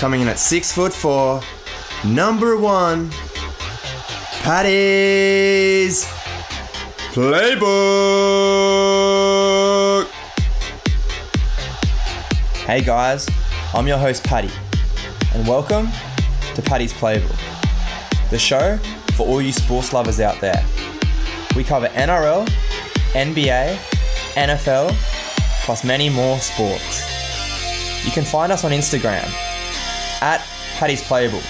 coming in at six foot four, number one, Paddy's Playbook. Hey guys, I'm your host Paddy, and welcome to Paddy's Playbook, the show for all you sports lovers out there. We cover NRL, NBA, NFL, plus many more sports. You can find us on Instagram at Paddy's Playbook.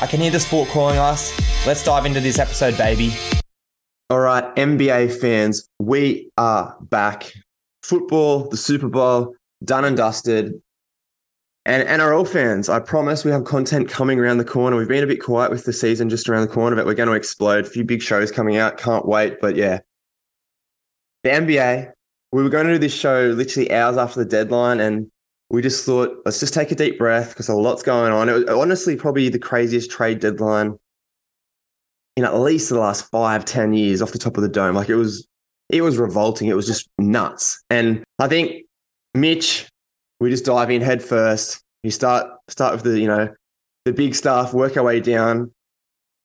I can hear the sport calling us. Let's dive into this episode, baby. All right, NBA fans, we are back. Football, the Super Bowl, done and dusted. And NRL fans, I promise we have content coming around the corner. We've been a bit quiet with the season just around the corner, but we're going to explode. A few big shows coming out. Can't wait. But yeah, the NBA, we were going to do this show literally hours after the deadline. And we just thought, let's just take a deep breath because a lot's going on. It was honestly probably the craziest trade deadline in at least the last five, ten years off the top of the dome. Like it was, it was revolting. It was just nuts. And I think Mitch, we just dive in head first. You start start with the you know the big stuff, work our way down.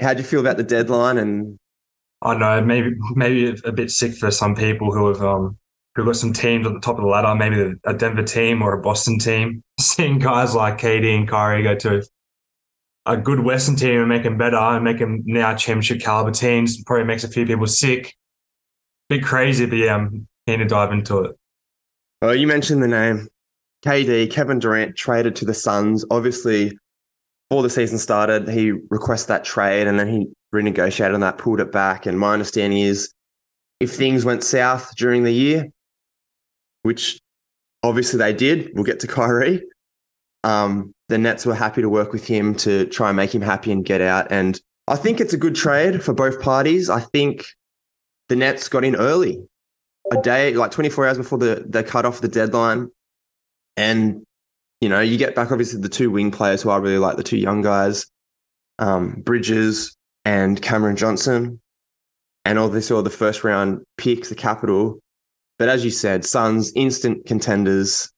How'd you feel about the deadline? And I know maybe maybe a bit sick for some people who have um who got some teams at the top of the ladder, maybe a Denver team or a Boston team. Seeing guys like KD and Kyrie go to a good Western team and make them better and make them now championship caliber teams probably makes a few people sick. Bit crazy, but yeah, I'm keen to dive into it. Well, you mentioned the name KD, Kevin Durant traded to the Suns. Obviously, before the season started, he requested that trade and then he renegotiated on that, pulled it back. And my understanding is if things went south during the year, which obviously they did, we'll get to Kyrie. Um, the Nets were happy to work with him to try and make him happy and get out. And I think it's a good trade for both parties. I think the Nets got in early, a day, like 24 hours before the, the cut off the deadline. And, you know, you get back obviously the two wing players who I really like, the two young guys, um, Bridges and Cameron Johnson, and obviously all the first round picks, the capital. But as you said, Suns, instant contenders.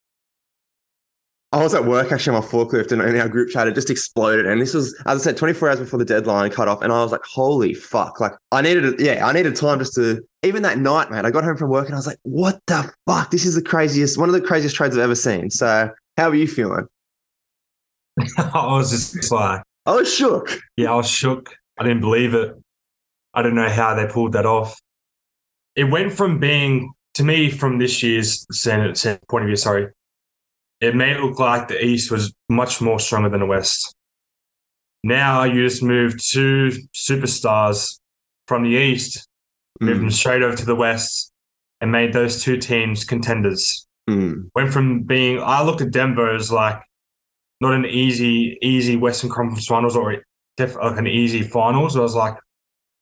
I was at work actually on my forklift and in our group chat, it just exploded. And this was, as I said, 24 hours before the deadline cut off. And I was like, holy fuck. Like, I needed, yeah, I needed time just to, even that night, man, I got home from work and I was like, what the fuck? This is the craziest, one of the craziest trades I've ever seen. So, how are you feeling? I was just like, I was shook. Yeah, I was shook. I didn't believe it. I don't know how they pulled that off. It went from being, to me, from this year's Senate, Senate point of view, sorry, it made it look like the East was much more stronger than the West. Now you just move two superstars from the East, mm. moved them straight over to the West, and made those two teams contenders. Mm. Went from being, I looked at Denver as like not an easy, easy Western Conference Finals or def- like an easy finals. I was like,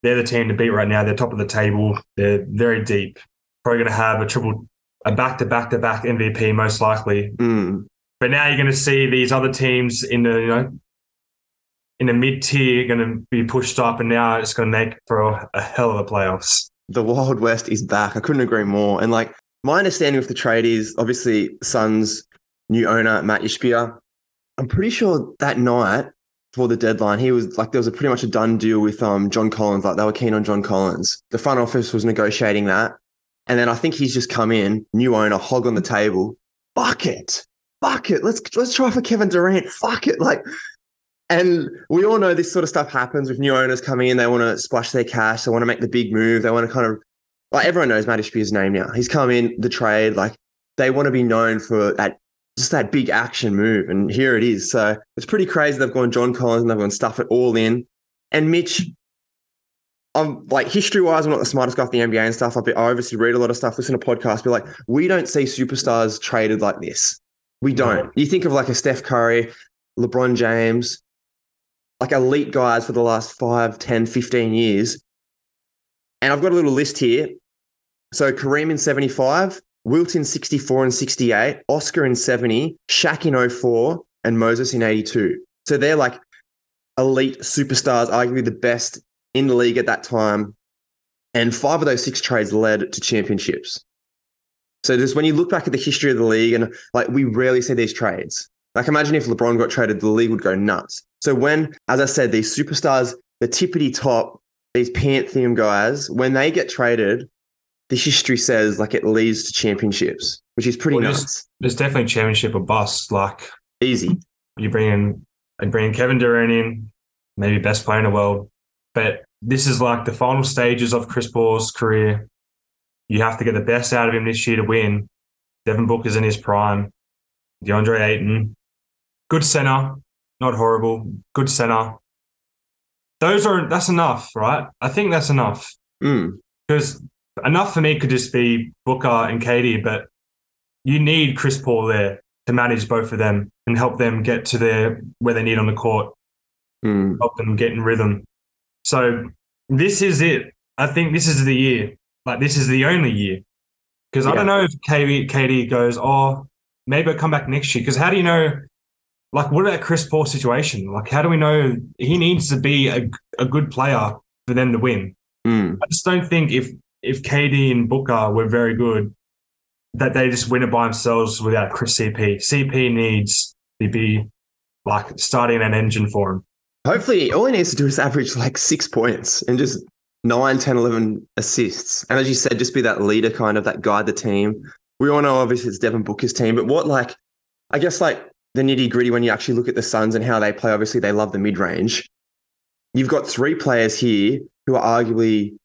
they're the team to beat right now. They're top of the table. They're very deep. Probably going to have a triple, a back to back to back MVP most likely. Mm. But now you're going to see these other teams in the you know in the mid tier going to be pushed up, and now it's going to make for a, hell of a playoffs. The Wild West is back. I couldn't agree more. And like my understanding of the trade is obviously Suns new owner Mat Ishbia. I'm pretty sure that night before the deadline, he was like there was a pretty much a done deal with um John Collins. Like they were keen on John Collins. The front office was negotiating that. And then I think he's just come in, new owner, hog on the table. Fuck it. Fuck it. Let's let's try for Kevin Durant. Fuck it. Like and we all know this sort of stuff happens with new owners coming in. They want to splash their cash. They want to make the big move. They want to kind of like everyone knows Mat Ishbia's name now. He's come in the trade. Like they want to be known for that just that big action move. And here it is. So it's pretty crazy. They've gone John Collins and they've gone stuff it all in. And Mitch, I'm like history wise, I'm not the smartest guy off the NBA and stuff. I obviously read a lot of stuff, listen to podcasts, but like we don't see superstars traded like this. We don't. You think of like a Steph Curry, LeBron James, like elite guys for the last 5, 10, 15 years. And I've got a little list here. So Kareem in 75, Wilt in 64 and 68, Oscar in 70, Shaq in 04, and Moses in 82. So they're like elite superstars, arguably the best in the league at that time. And five of those six trades led to championships. So just when you look back at the history of the league, and like we rarely see these trades. Like imagine if LeBron got traded, the league would go nuts. So when, as I said, these superstars, the tippity top, these pantheon guys, when they get traded, the history says like it leads to championships, which is pretty Well, nuts. there's- There's definitely championship or bust. Like Easy. you bring in, I bring Kevin Durant in, maybe best player in the world, but this is like the final stages of Chris Paul's career. You have to get the best out of him this year to win. Devin Booker's in his prime. DeAndre Ayton, good center, not horrible, good center. Those are that's enough, right? I think that's enough Mm. because enough for me could just be Booker and KD, but you need Chris Paul there to manage both of them and help them get to their where they need on the court, Mm. help them get in rhythm. So this is it. I think this is the year. Like this is the only year. Because I don't know if KD, KD goes, oh, maybe I'll come back next year. Because how do you know? Like, what about Chris Paul situation? Like, how do we know he needs to be a, a good player for them to win? Mm. I just don't think if if KD and Booker were very good, that they just win it by themselves without Chris CP. CP needs to be like starting an engine for him. Hopefully, all he needs to do is average like six points and just 9, 10, 11 assists. And as you said, just be that leader, kind of that guide the team. We all know, obviously, it's Devin Booker's team, but what, like, I guess, like the nitty gritty when you actually look at the Suns and how they play, obviously, they love the mid range. You've got three players here who are arguably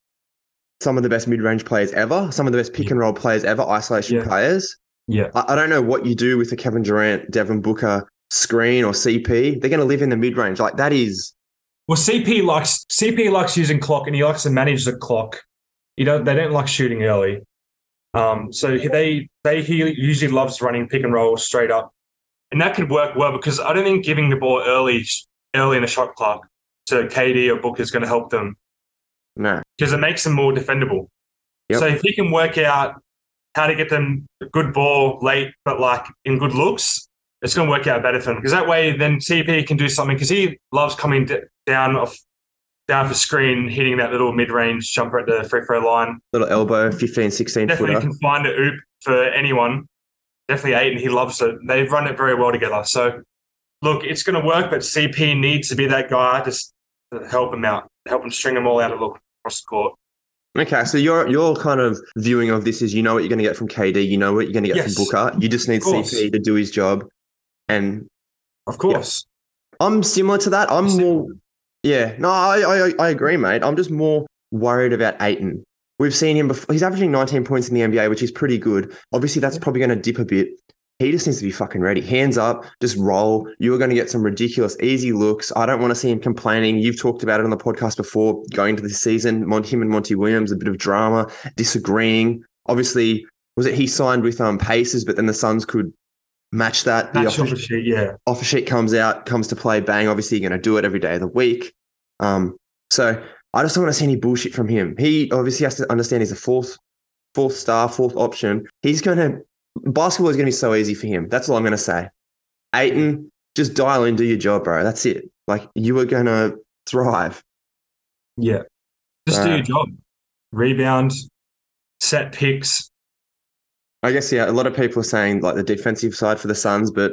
some of the best mid range players ever, some of the best pick and roll players ever, isolation Yeah. players. Yeah. I, I don't know what you do with the Kevin Durant, Devin Booker screen or CP. They're going to live in the mid range. Like, that is. Well, CP likes CP likes using clock and he likes to manage the clock. You know, they don't like shooting early. Um, so they they he usually loves running pick and roll straight up, and that could work well because I don't think giving the ball early early in the shot clock to KD or Booker is going to help them No. because it makes them more defendable. Yep. So if he can work out how to get them a good ball late, but like in good looks, it's going to work out better for him because that way then CP can do something because he loves coming d- down off down for screen, hitting that little mid range jumper at the free throw line. Little elbow, 15, 16 Definitely footer. can find a oop for anyone. Definitely Ayton, he loves it. They've run it very well together. So look, it's going to work, but CP needs to be that guy just to help him out, help him string them all out of look across the court. Okay, so your your kind of viewing of this is you know what you're going to get from KD, you know what you're going to get Yes. from Booker. You just need CP to do his job. And Of course. I'm similar to that. I'm Similar. more, yeah. No, I, I I agree, mate. I'm just more worried about Ayton. We've seen him before. He's averaging 19 points in the NBA, which is pretty good. Obviously, that's probably going to dip a bit. He just needs to be fucking ready. Hands up, just roll. You are going to get some ridiculous, easy looks. I don't want to see him complaining. You've talked about it on the podcast before. Going into the season, Mon- him and Monty Williams, a bit of drama, disagreeing. Obviously, was it he signed with um Pacers, but then the Suns could match that. The That's offer- sheet, yeah. offer sheet comes out, comes to play, bang. Obviously, you're going to do it every day of the week. Um, so I just don't want to see any bullshit from him. He obviously has to understand he's a fourth, fourth star, fourth option. He's going to basketball is going to be so easy for him. That's all I'm going to say. Ayton, just dial in, do your job, bro. That's it. Like you are going to thrive. Yeah. Just do Uh, your job. Rebound, set picks. I guess yeah. A lot of people are saying like the defensive side for the Suns, but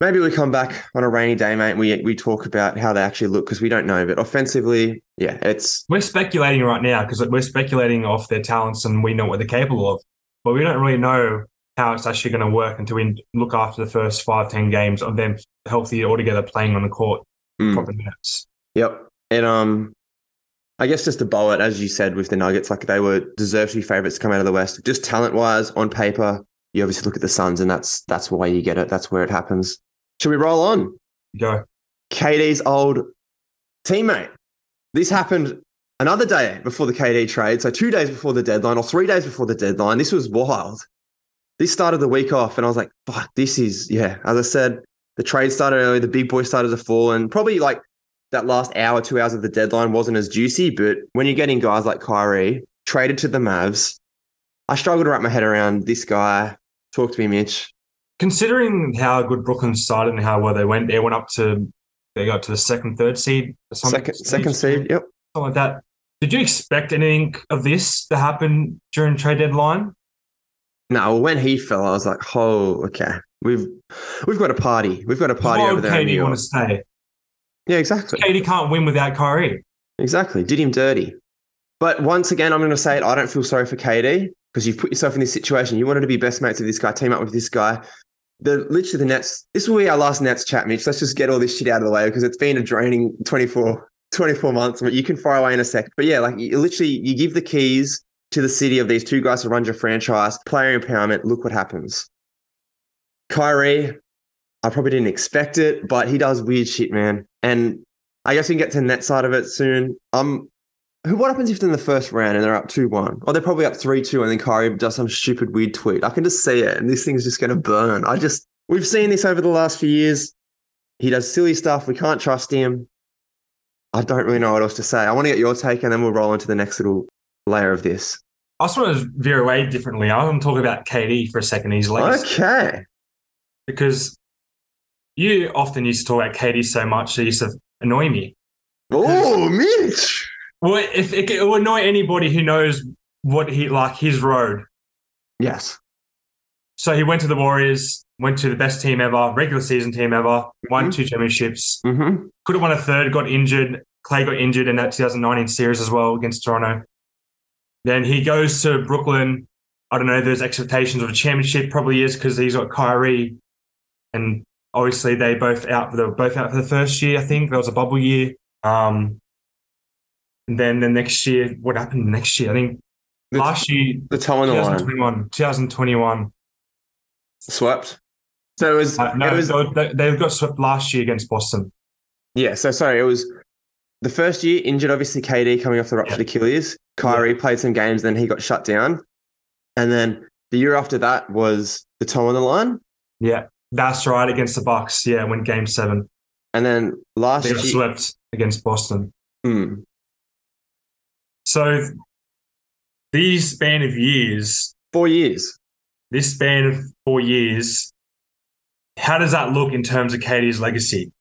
maybe we come back on a rainy day, mate. And we we talk about how they actually look because we don't know. But offensively, yeah, it's We're speculating right now because we're speculating off their talents and we know what they're capable of. But we don't really know how it's actually going to work until we look after the first five ten games of them healthy altogether playing on the court mm. proper minutes. Yep. And um, I guess just to bow it, as you said, with the Nuggets, like they were deservedly favourites to come out of the West. Just talent wise, on paper, you obviously look at the Suns, and that's that's why you get it. That's where it happens. Should we roll on? Go. KD's old teammate. This happened another day before the KD trade, so two days before the deadline, or three days before the deadline. This was wild. This started the week off, and I was like, "Fuck, this is yeah." As I said, the trade started early. The big boy started to fall, and probably like that last hour, two hours of the deadline wasn't as juicy. But when you're getting guys like Kyrie traded to the Mavs, I struggle to wrap my head around this guy. Talk to me, Mitch. Considering how good Brooklyn started and how well they went, they went up to, they got to the second, third seed. or something- Second, second seed. Yep. Something like that. Did you expect anything of this to happen during trade deadline? No, when he fell, I was like, oh, okay. We've we've got a party. We've got a party over there. in New KD want to stay? Yeah, exactly. KD can't win without Kyrie. Exactly. Did him dirty. But once again, I'm going to say it. I don't feel sorry for KD because you've put yourself in this situation. You wanted to be best mates with this guy, team up with this guy. The literally the Nets. This will be our last Nets chat, Mitch. Let's just get all this shit out of the way because it's been a draining 24, 24 months. But you can fire away in a sec. But yeah, like you literally, you give the keys to the city of these two guys who run your franchise, player empowerment. Look what happens. Kyrie, I probably didn't expect it, but he does weird shit, man. And I guess we can get to the net side of it soon. Um, who? What happens if they're in the first round and they're up two one? Or they're probably up three two, and then Kyrie does some stupid weird tweet. I can just see it, and this thing's just going to burn. I just we've seen this over the last few years. He does silly stuff. We can't trust him. I don't really know what else to say. I want to get your take, and then we'll roll into the next little layer of this. I just want to veer away differently. I want to talk about KD for a second. Legacy. Okay. because you often used to talk about KD so much, it used to annoy me. Oh, Mitch. Well, if it, it will annoy anybody who knows what he like his road. Yes. So he went to the Warriors, went to the best team ever, regular season team ever, won Mhm. two championships, Mm-hmm. could have won a third, got injured. Clay got injured in that 2019 series as well against Toronto. Then he goes to Brooklyn. I don't know, there's expectations of a championship, probably is because he's got Kyrie. And obviously they both out they were both out for the first year, I think. There was a bubble year. Um and then the next year, what happened next year? I think The, last year, the toe on the line 2021. 2021. swept. So it was. Uh, no, it was they, they got swept last year against Boston. Yeah, so sorry, it was the first year injured, obviously KD coming off the ruptured Achilles. Kyrie played some games, then he got shut down. And then the year after that was the toe on the line. Yeah, that's right against the Bucks. Yeah, win Game Seven. And then last They year, swept against Boston. Hmm. So these span of years, four years. this span of four years, how does that look in terms of KD's legacy?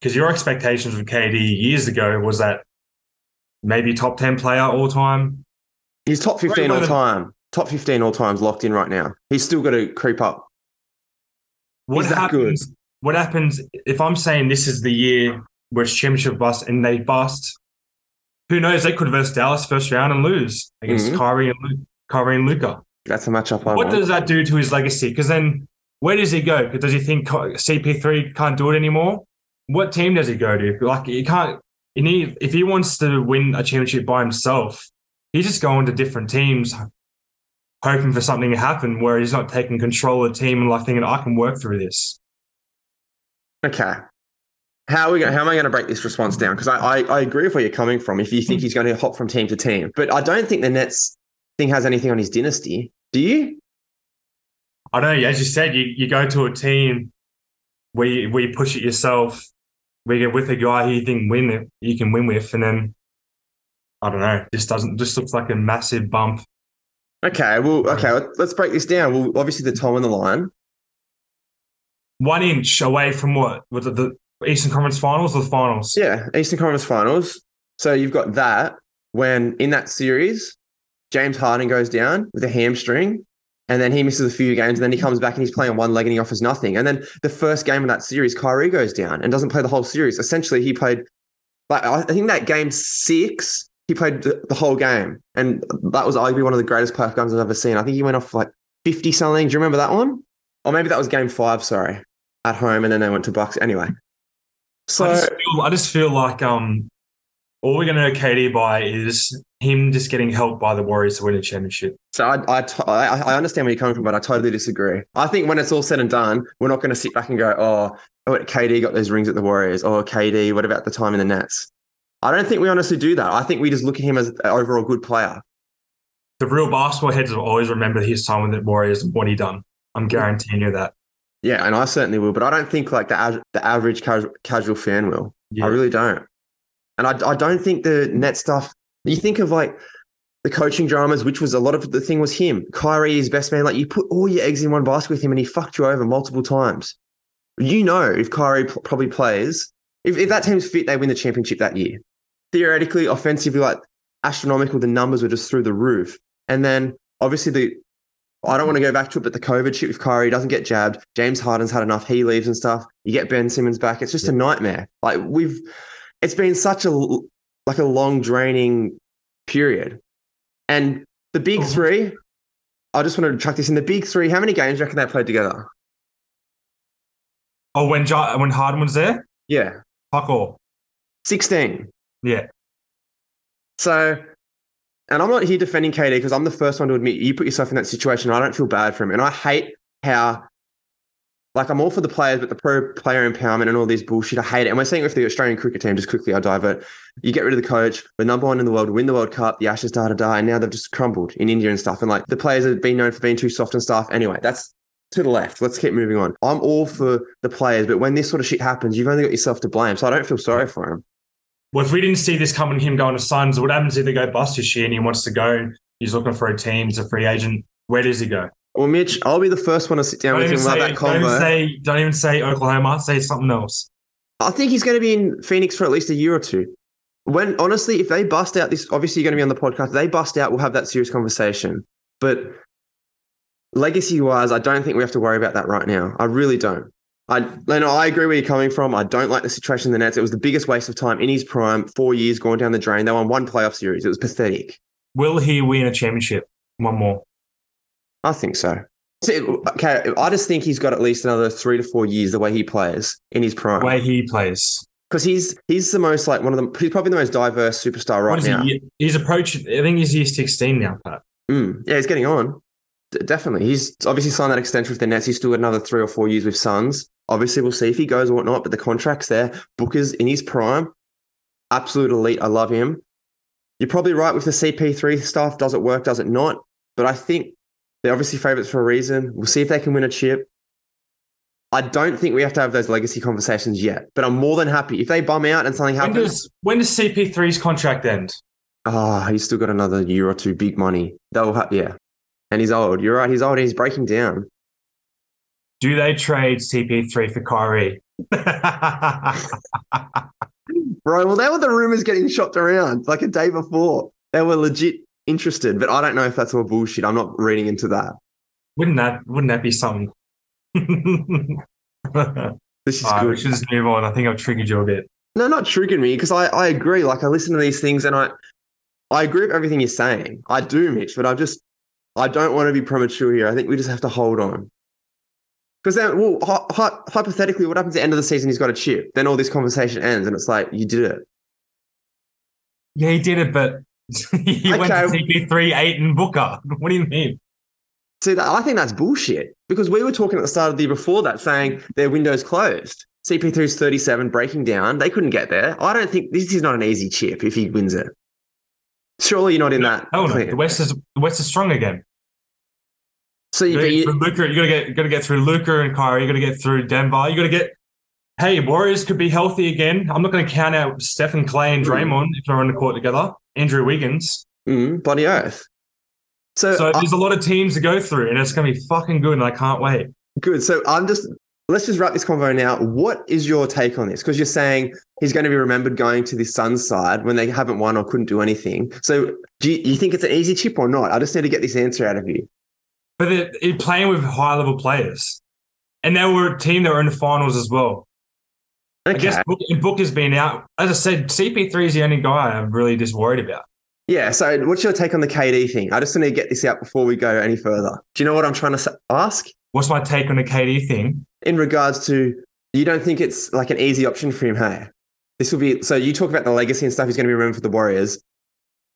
Because your expectations of KD years ago was that maybe top ten player all time. He's top 15 all time. Top 15 all times locked in right now. He's still got to creep up. What He's that good. happens? What happens if I'm saying this is the year where it's championship bust and they bust? Who knows? They could verse Dallas first round and lose against Mhm. Kyrie and Lu- Kyrie and Luka. That's a matchup I What want. does that do to his legacy? Because then, where does he go? Does he think CP3 can't do it anymore? What team does he go to? Like, he can't. He need, if he wants to win a championship by himself, he's just going to different teams, hoping for something to happen where he's not taking control of the team and like thinking, I can work through this. Okay. How are we going, how am I going to break this response down? Because I, I, I agree with where you're coming from if you think he's going to hop from team to team. But I don't think the Nets thing has anything on his dynasty. Do you? I don't know. As you said, you, you go to a team where you, where you push it yourself, where you get with a guy who you think win it, you can win with, and then I don't know. Just doesn't. Just looks like a massive bump. Okay, well, okay, let- let's break this down. Well, obviously the toe on the line. One inch away from what? Was it the Eastern Conference Finals or the Finals? Yeah, Eastern Conference Finals. So you've got that when in that series, James Harden goes down with a hamstring, and then he misses a few games, and then he comes back and he's playing on one leg and he offers nothing. And then the first game of that series, Kyrie goes down and doesn't play the whole series. Essentially, he played like I think that game six, he played the, whole game, and that was arguably one of the greatest playoff games I've ever seen. I think he went off like fifty something. Do you remember that one? Or maybe that was game five. Sorry, at home, and then they went to Bucks anyway. So I just feel. I just feel like um, all we're gonna know KD by is him just getting helped by the Warriors to win a championship. So I I I understand where you're coming from, but I totally disagree. I think when it's all said and done, we're not going to sit back and go, oh, oh, KD got those rings at the Warriors, or KD, what about the time in the Nets? I don't think we honestly do that. I think we just look at him as an overall good player. The real basketball heads will always remember his time with the Warriors and what he done. I'm guaranteeing you that. Yeah, and I certainly will, but I don't think like the the average casual, casual fan will. Yeah. I really don't. And I, I don't think the net stuff, you think of like the coaching dramas, which was a lot of the thing was him. Kyrie, is best man. Like you put all your eggs in one basket with him and he fucked you over multiple times. You know, if Kyrie pl- probably plays, if, if that team's fit, they win the championship that year. Theoretically, offensively, like astronomical, the numbers were just through the roof. And then obviously the I don't want to go back to it, but the COVID shit with Kyrie doesn't get jabbed. James Harden's had enough. He leaves and stuff. You get Ben Simmons back. It's just a nightmare. Like we've, it's been such a like a long draining period, and the big Oh. three. I just wanted to chuck this in the big three. How many games do you reckon they played together? Oh, when ja- when Harden was there, Yeah, fuck all. sixteen. Yeah. So, and I'm not here defending KD because I'm the first one to admit you put yourself in that situation. I don't feel bad for him. And I hate how, like, I'm all for the players, but the pro player empowerment and all this bullshit, I hate it. And we're seeing it with the Australian cricket team, just quickly, I'll divert. You get rid of the coach, the number one in the world, win the World Cup, the Ashes, da da da. And now they've just crumbled in India and stuff. And like the players have been known for being too soft and stuff. Anyway, that's to the left. Let's keep moving on. I'm all for the players, but when this sort of shit happens, you've only got yourself to blame. So I don't feel sorry for him. Well, if we didn't see this coming, him going to Suns, what happens if they go bust this year and he wants to go? He's looking for a team. He's a free agent. Where does he go? Well, Mitch, I'll be the first one to sit down Don't with him about that don't, even convo. say, don't even say Oklahoma. Say something else. I think he's going to be in Phoenix for at least a year or two. When honestly, if they bust out this, obviously you're going to be on the podcast. If they bust out, we'll have that serious conversation. But legacy wise, I don't think we have to worry about that right now. I really don't. I, Leno, I agree where you're coming from. I don't like the situation in the Nets. It was the biggest waste of time in his prime. Four years going down the drain. They won one playoff series. It was pathetic. Will he win a championship? One more. I think so. See, okay, I just think he's got at least another three to four years the way he plays in his prime. The way he plays. because he's he's the most like one of the he's probably the most diverse superstar right now. he? He's approaching. I think he's year sixteen now, Pat. Mm, yeah, he's getting on. D- definitely, he's obviously signed that extension with the Nets. He's still got another three or four years with Suns. Obviously, we'll see if he goes or whatnot. But the contract's there. Booker's in his prime, absolute elite. I love him. You're probably right with the CP3 stuff. Does it work? Does it not? But I think they're obviously favorites for a reason. We'll see if they can win a chip. I don't think we have to have those legacy conversations yet, but I'm more than happy if they bum out and something When happens. does when does CP3's contract end? Ah, he's still got another year or two, big money. They'll have, yeah. And he's old. You're right. He's old. and He's breaking down. Do they trade CP3 for Kyrie? Bro, well, that were the rumors getting shopped around like a day before. They were legit interested, but I don't know if that's all bullshit. I'm not reading into that. wouldn't that wouldn't that be something? This is right, we good. should just move on. I think I've triggered you a bit. No, not triggered me because I, I agree. Like I listen to these things and I I agree with everything you're saying. I do, Mitch, but I just I don't want to be premature here. I think we just have to hold on. Because then, well, hy- hy- hypothetically, what happens at the end of the season? He's got a chip. Then all this conversation ends, and it's like you did it. Yeah, he did it, but he went to CP3, eight, and Booker. What do you mean? See, I think that's bullshit because we were talking at the start of the year before that saying their window's closed. CP3's 37 breaking down. They couldn't get there. I don't think this is not an easy chip if he wins it. Surely you're not in that. Oh no, the West is the West is strong again. So You you, you, through Luka, you gotta get you gotta get through Luka and Kyrie. You gotta get through Denver. You gotta get. Hey, Warriors could be healthy again. I'm not going to count out Steph and Clay and Mm. Draymond if they're on the court together. Andrew Wiggins. mm, body earth. So, So I- there's a lot of teams to go through, and it's going to be fucking good. And I can't wait. good. So I'm just let's just wrap this convo now. What is your take on this? Because you're saying he's going to be remembered going to the Suns side when they haven't won or couldn't do anything. So do you, you think it's an easy chip or not? I just need to get this answer out of you. But they're, they're playing with high level players, and they were a team that were in the finals as well. Okay. I guess Book, Booker's been out. As I said, CP3 is the only guy I'm really just worried about. Yeah. So, what's your take on the KD thing? I just need to get this out before we go any further. Do you know what I'm trying to ask What's my take on the KD thing? in regards to you don't think it's like an easy option for him? Hey, this will be so. You talk about the legacy and stuff. He's going to be remembered for the Warriors.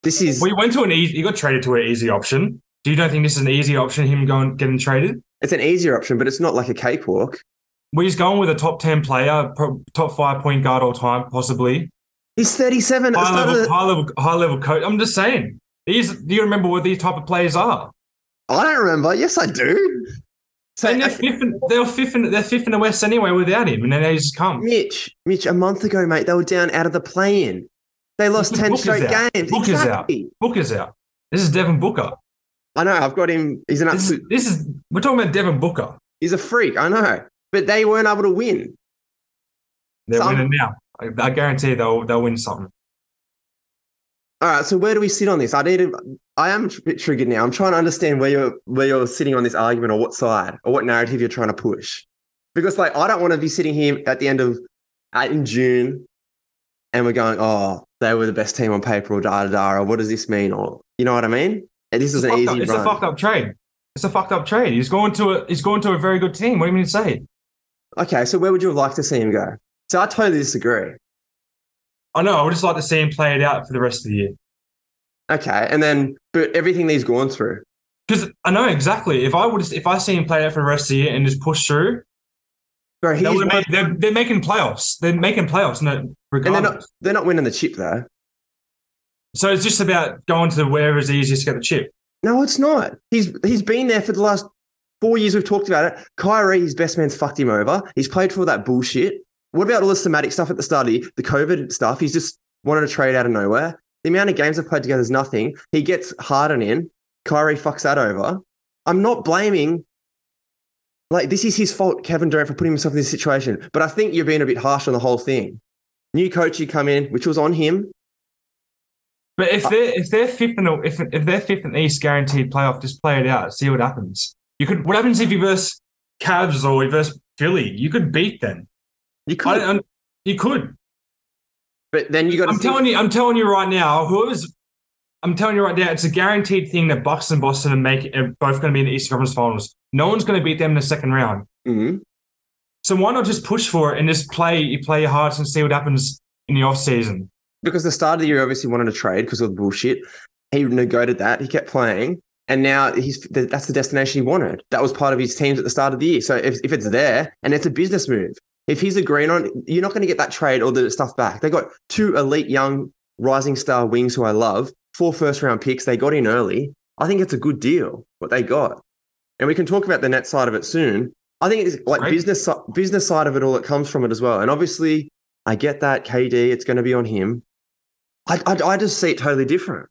This is Well, he went to an easy. He got traded to an easy option. Do you don't think this is an easy option? Him going getting traded? it's an easier option, but it's not like a cakewalk. Well, he's going with a top ten player, top five point guard all time, possibly He's 37 high level, the, high level, high level coach. I'm just saying. These, do you remember what these type of players are? I don't remember. Yes, I do. So, And they're fifth. In, they're fifth. In, they're fifth in the West anyway without him, and then they just come. Mitch, Mitch, a month ago, mate, they were down out of the play-in. They lost 10 Booker's straight out. games. Booker's out. Booker's out. This is Devin Booker. I know. I've got him. He's an This is, absolute. this is we're talking about Devin Booker. He's a freak. I know. But they weren't able to win. They're Some- winning now. I, I guarantee they'll they'll win something. All right, so where do we sit on this? I need to. I am a bit triggered now. I'm trying to understand where you're where you're sitting on this argument, or what side, or what narrative you're trying to push. Because like I don't want to be sitting here at the end of uh, in June, and we're going, oh, they were the best team on paper, or da da da, or what does this mean, or you know what I mean? And this is an a easy up, it's run. a fucked up trade. It's a fucked up trade. He's going to a he's going to a very good team. What do you mean to say? Okay, so where would you have liked to see him go? So I totally disagree. I know. I would just like to see him play it out for the rest of the year. Okay, and then but everything that he's gone through. Because I know exactly. If I would, if I see him play it out for the rest of the year and just push through, Bro, they made, they're, they're making playoffs. They're making playoffs, no, and they're regardless. not they're not winning the chip though. So it's just about going to the wherever is easiest to get the chip. No, it's not. He's he's been there for the last four years. We've talked about it. Kyrie, his best man's fucked him over. He's played for all that bullshit. What about all the somatic stuff at the start of the, the COVID stuff? He's just wanted to trade out of nowhere. The amount of games they've played together is nothing. He gets Harden in. Kyrie fucks that over. I'm not blaming. Like this is his fault, Kevin Durant, for putting himself in this situation. But I think you're being a bit harsh on the whole thing. New coach, you come in, which was on him. But if they're if they're fifth in the, if if they're fifth in the East guaranteed playoff, just play it out, see what happens. You could. What happens if you verse Cavs or you verse Philly? You could beat them. You could, I'm- you could. but then you got. I'm telling you. I'm telling you right now. Whoever's. I'm telling you right now. It's a guaranteed thing that Bucks and Boston are make are both going to be in the Eastern Conference Finals. No one's going to beat them in the second round. Mhm. So why not just push for it and just play? You play your hardest and see what happens in the off season. Because the start of the year obviously wanted to trade because of the bullshit. He negated that. He kept playing, and now he's that's the destination he wanted. That was part of his teams at the start of the year. So if, if it's there and it's a business move, if he's agreeing on, you're not going to get that trade or the stuff back. They got two elite young rising star wings who I love, four first round picks. They got in early. I think it's a good deal what they got, and we can talk about the net side of it soon. I think it's like Great. business business side of it all that comes from it as well. And obviously, I get that KD. It's going to be on him. I, I, I just see it totally different.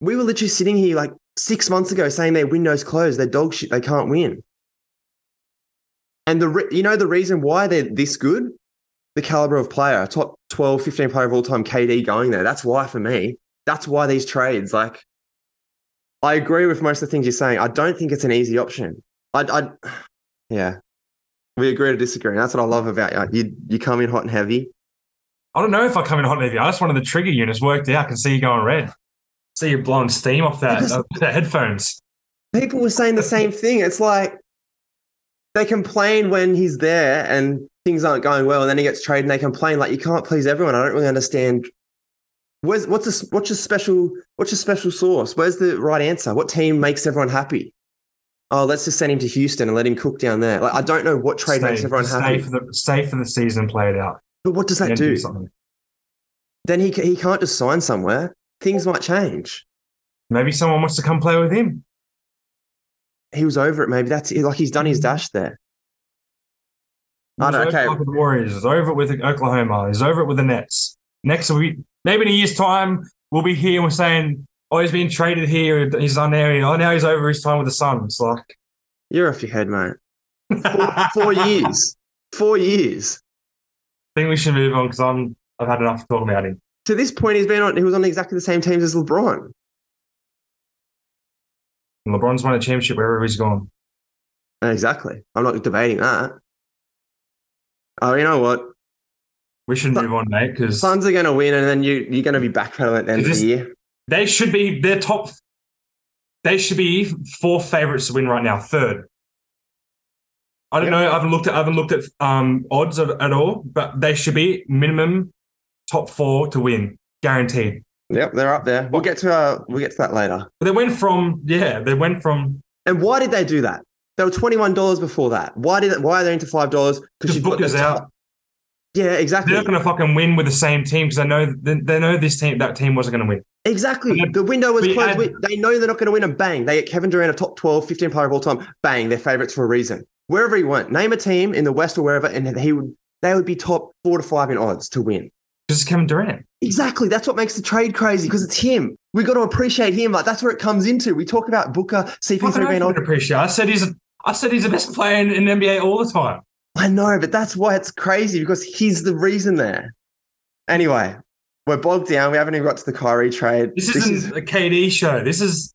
We were literally sitting here like six months ago saying their windows closed, they're dog shit, they can't win. And the re- you know the reason why they're this good? The caliber of player, top 12, 15 player of all time, KD going there. That's why for me. That's why these trades, like, I agree with most of the things you're saying. I don't think it's an easy option. I, I yeah. We agree to disagree. And that's what I love about you. You, you come in hot and heavy. I don't know if I come in hot and heavy. I just wanted the trigger units worked out. I can see you going red. See you blowing steam off that, uh, the headphones. people were saying the same thing. It's like they complain when he's there and things aren't going well, and then he gets traded and they complain. Like you can't please everyone. I don't really understand. Where's what's a, what's your special what's your special sauce? Where's the right answer? What team makes everyone happy? Oh, let's just send him to Houston and let him cook down there. Like I don't know what trade makes Stay- everyone stay happy. for the stay for the season, play it out. But what does that Then do? Then he he can't just sign somewhere. Things might change. Maybe someone wants to come play with him. He was over it. Maybe that's it. Like he's done his dash there. I don't- okay. it with the Warriors. He's over it with Oklahoma. He's over it with the Nets. Next week, maybe in a year's time, we'll be here and we're saying, "Oh, he's been traded here. He's on there. Oh, now he's over his time with the Suns." Like, You're off your head, mate. Four, four years. Four years. I think we should move on because I'm I've had enough talking about him. To this point, he's been on. He was on exactly the same teams as LeBron. And LeBron's won a championship wherever he's gone. Exactly. I'm not debating that. Oh, you know what? We should Sun- move on, mate, because Suns are going to win, and then you you're going to be backpedaling at the end of the year. they should be their top. They should be four favorites to win right now. Third. I don't Yep. know. I haven't looked at. I haven't looked at um, odds of, at all, but they should be minimum top four to win, guaranteed. Yep, they're up there. We'll get to uh, we'll get to that later. But they went from yeah, they went from And why did they do that? They were twenty one dollars before that. Why did why are they into five dollars? because Booker's out. Yeah, exactly. They're not going to fucking win with the same team because they know they, they know this team that team wasn't going to win. Exactly. Then- The window was closed. We- they know they're not going to win, and bang, they get Kevin Durant a top 12, 15 player of all time. Bang, they're favorites for a reason. Wherever he went, name a team in the West or wherever, and he would they would be top four to five in odds to win. Because it's Kevin Durant. Exactly. That's what makes the trade crazy because it's him. We got to appreciate him. Like that's where it comes into. We talk about Booker, Fucking CP3 being I on. appreciate. I said he's. I said he's the best player in, in NBA all the time. I know, but that's why it's crazy because he's the reason there. Anyway, we're bogged down. We haven't even got to the Kyrie trade. This isn't is- a KD show. This is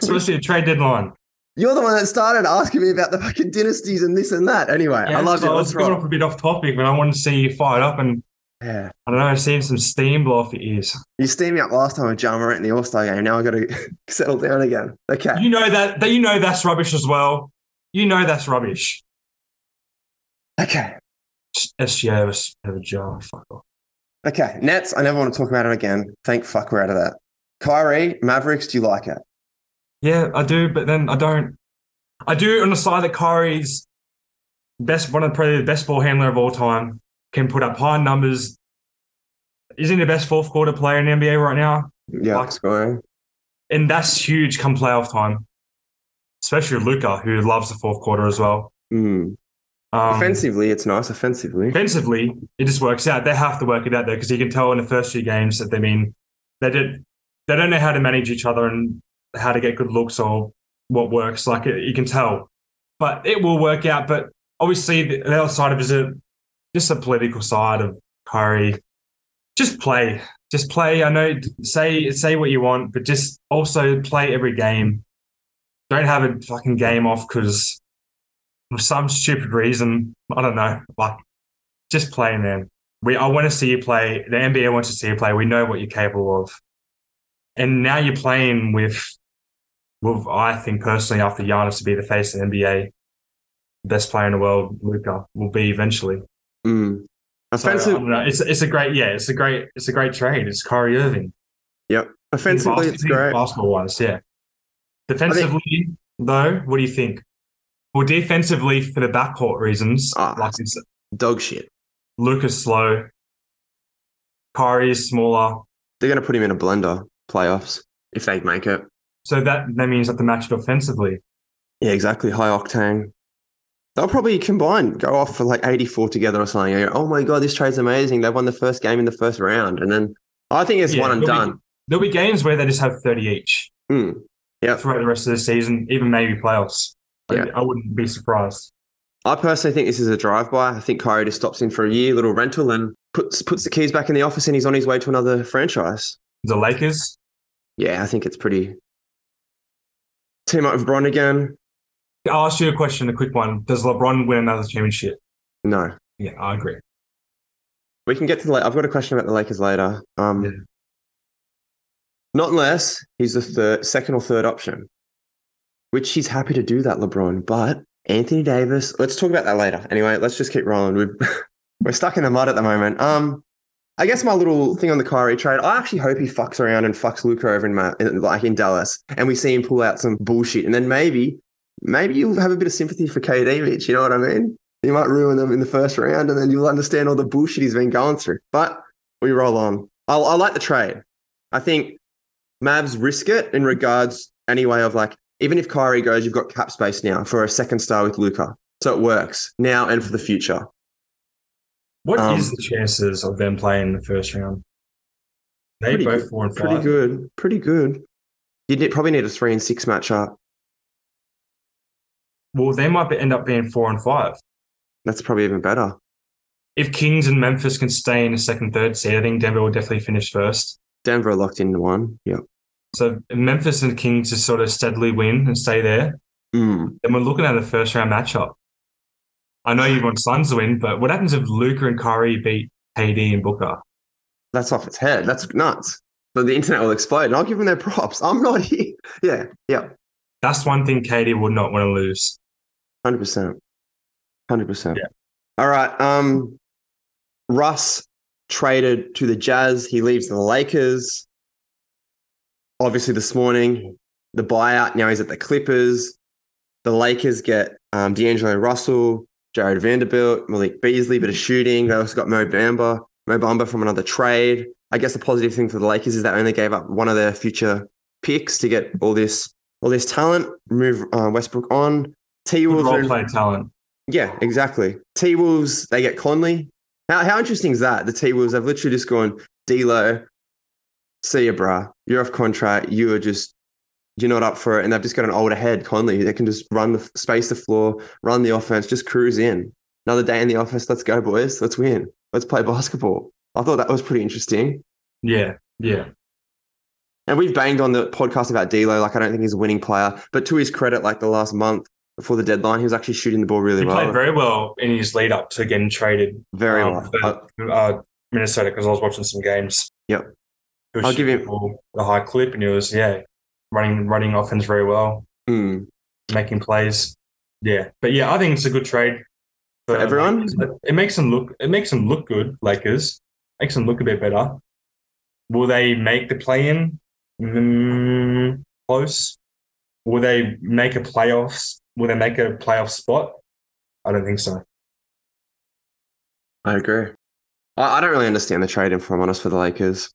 supposed to be a trade deadline. You're the one that started asking me about the fucking dynasties and this and that. Anyway, I love it. I was going off a bit off topic, but I wanted to see you fired up and Yeah. I don't know, seeing some steam blow off your ears. You steamed me up last time with Ja Morant in the All Star game. Now I got to settle down again. Okay. You know that, that you know that's rubbish as well. You know that's rubbish. Okay. SGA have a jar. Fuck off. Okay. Nets. I never want to talk about it again. Thank fuck we're out of that. Kyrie, Mavericks. Do you like it? Yeah, I do, but then I don't. I do on the side that Kyrie's best, one of the probably the best ball handler of all time, can put up high numbers. Isn't he the best fourth quarter player in the NBA right now? Yeah. Like- scoring. And that's huge come playoff time, especially Luka, who loves the fourth quarter as well. Mm. Um, Offensively, it's nice. Offensively. Offensively, it just works out. They have to work it out though, because you can tell in the first few games that they mean they did they don't know how to manage each other and how to get good looks or what works. Like it, you can tell, but it will work out. But obviously, the, the other side of it is a, just the political side of Kyrie. Just play, just play. I know say say what you want, but just also play every game. Don't have a fucking game off because for some stupid reason. I don't know. Like just play, man. We I want to see you play. The NBA wants to see you play. We know what you're capable of. And now you're playing with, with I think personally, after Giannis to be the face of the NBA, best player in the world, Luka will be eventually. Mm. Offensive. know. It's it's a great yeah. It's a great it's a great trade. It's Kyrie Irving. yep. Offensively, it's great. Basketball wise, yeah. Defensively, though, what do you think? Well, defensively, for the backcourt reasons, Ah. like it's Dog shit. Luka's slow. Kyrie is smaller. They're going to put him in a blender playoffs if they make it. So that, that means that the match it offensively. Yeah, exactly. High octane. They'll probably combine, go off for like 84 together or something. Go, oh my God, this trade's amazing. They won the first game in the first round. And then I think it's Yeah, one and there'll be- done. There'll be games where they just have 30 each Mm. Yep. throughout the rest of the season, even maybe playoffs. I- Yeah. I wouldn't be surprised. I personally think this is a drive by. I think Kyrie just stops in for a year, little rental, and puts puts the keys back in the office and he's on his way to another franchise. The Lakers, Yeah, I think it's pretty. Team up with LeBron again? I'll ask you a question, a quick one. Does LeBron win another championship? No. Yeah, I agree. We can get to the. I've got a question about the Lakers later. Um, Yeah. Not unless he's the third, second or third option, which he's happy to do that, LeBron. But Anthony Davis, let's talk about that later. Anyway, let's just keep rolling. We've, we're stuck in the mud at the moment. Um, I guess my little thing on the Kyrie trade, I actually hope he fucks around and fucks Luka over in, Ma- in like in Dallas, and we see him pull out some bullshit, and then maybe, maybe you'll have a bit of sympathy for KD, Mitch. You know what I mean? You might ruin them in the first round, and then you'll understand all the bullshit he's been going through. But we roll on. I, I like the trade. I think Mavs risk it in regards anyway of like even if Kyrie goes, you've got cap space now for a second star with Luka, so it works now and for the future. What is Um, the chances of them playing in the first round? They both good- four and five. Pretty good, pretty good. You would probably need a three and six matchup. Well, they might end up being four and five. That's probably even better. If Kings and Memphis can stay in the second, third seed, I think Denver will definitely finish first. Denver locked into one. Yeah. So Memphis and Kings just sort of steadily win and stay there. Mm. Then we're looking at a first round matchup. I know you want Suns to win, but what happens if Luka and Kyrie beat KD and Booker? That's off its head. That's nuts. So the internet will explode, and I'll give them their props. I'm not here. Yeah, yeah, That's one thing KD would not want to lose. hundred percent, hundred percent. Yeah. All right. Um, Russ traded to the Jazz. He leaves the Lakers. Obviously, this morning the buyout. Now he's at the Clippers. The Lakers get um, D'Angelo Russell, Jarred Vanderbilt, Malik Beasley, bit of shooting. They also got Mo Bamba, Mo Bamba from another trade. I guess the positive thing for the Lakers is they only gave up one of their future picks to get all this all this talent. Move uh, Westbrook on. T Wolves. role play talent. yeah, exactly. T Wolves, they get Conley. How how interesting is that? The T Wolves have literally just gone, D'Lo, see ya, bruh. You're off contract. You are just you're not up for it, and they've just got an older head, Conley. They can just run the space the floor, run the offense, just cruise in. Another day in the office. Let's go, boys. Let's win. Let's play basketball. I thought that was pretty interesting. Yeah, yeah. And we've banged on the podcast about D'Lo. Like I don't think he's a winning player, but to his credit, like the last month before the deadline, he was actually shooting the ball really He well. played very well in his lead up to getting traded Very um, well. for, uh, Minnesota because I was watching some games. Yep. I'll give him- the a high clip, and he was yeah running running offense very well, Mm. making plays. Yeah, but yeah, I think it's a good trade For everyone? It makes them look it makes them look good. Lakers makes them look a bit better. Will they make the play in? Mm, close. Will they make a playoffs? Will they make a playoff spot? I don't think so. I agree. I, I don't really understand the trade, if I'm honest, for the Lakers.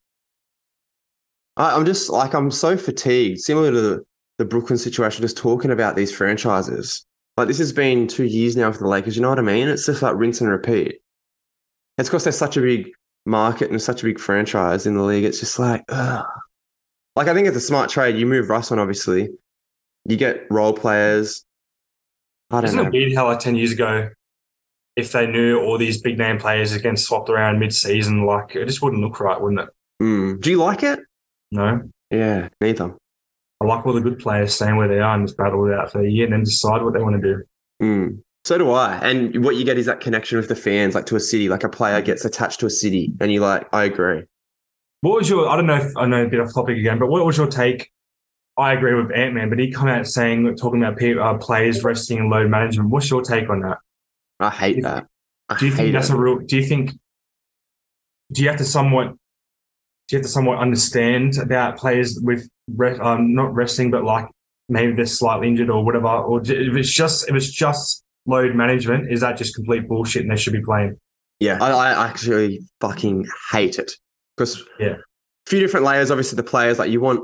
I, I'm just like I'm so fatigued, similar to the, the Brooklyn situation, just talking about these franchises. Like this has been two years now for the Lakers. You know what I mean? It's just like rinse and repeat. It's because they're such a big market and such a big franchise in the league. It's just like, ugh. like I think it's a smart trade. You move Russ on, obviously. You get role players. I don't Isn't know. it weird how like ten years ago, if they knew all these big name players are getting swapped around mid season, like it just wouldn't look right, wouldn't it? Mm. Do you like it? No. Yeah, neither. I like all the good players staying where they are and just battle it out for a year and then decide what they want to do. Mm. So do I. And what you get is that connection with the fans, like to a city, like a player gets attached to a city, and you're like, I agree. What was your? I don't know if I know a bit off topic again, but what was your take? I agree with Ant Man, but he come out saying talking about uh, players resting and load management. What's your take on that? I hate that. I Do you think that's it. a real? Do you think? Do you have to somewhat? Do you have to somewhat understand about players with um, not resting, but like maybe they're slightly injured or whatever, or if it's just if it's just load management, is that just complete bullshit and they should be playing? Yeah, I, I actually fucking hate it because Yeah. a few different layers. Obviously, the players like you want.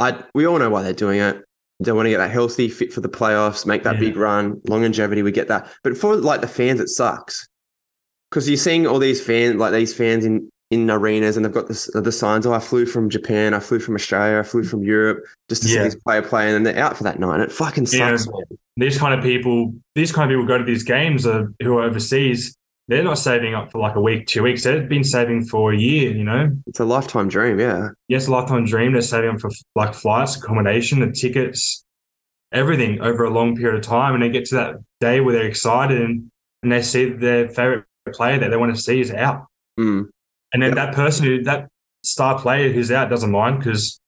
I we all know why they're doing it. They want to get that healthy, fit for the playoffs, make that Yeah. big run, long longevity. We get that, but for like the fans, it sucks because you're seeing all these fans, like these fans in in arenas, and they've got this, the signs. Oh, I flew from Japan, I flew from Australia, I flew from Europe just to see Yeah. this player play, and then they're out for that night. And It fucking sucks. man. these kind of people, these kind of people go to these games uh, who are overseas. They're not saving up for like a week, two weeks. They've been saving for a year. You know, It's a lifetime dream. Yeah. yes, a lifetime dream. They're saving up for like flights, accommodation, the tickets, everything over a long period of time, and they get to that day where they're excited and, and they see their favorite player that they want to see is out, Mm. And then Yep. that person who that star player who's out doesn't mind because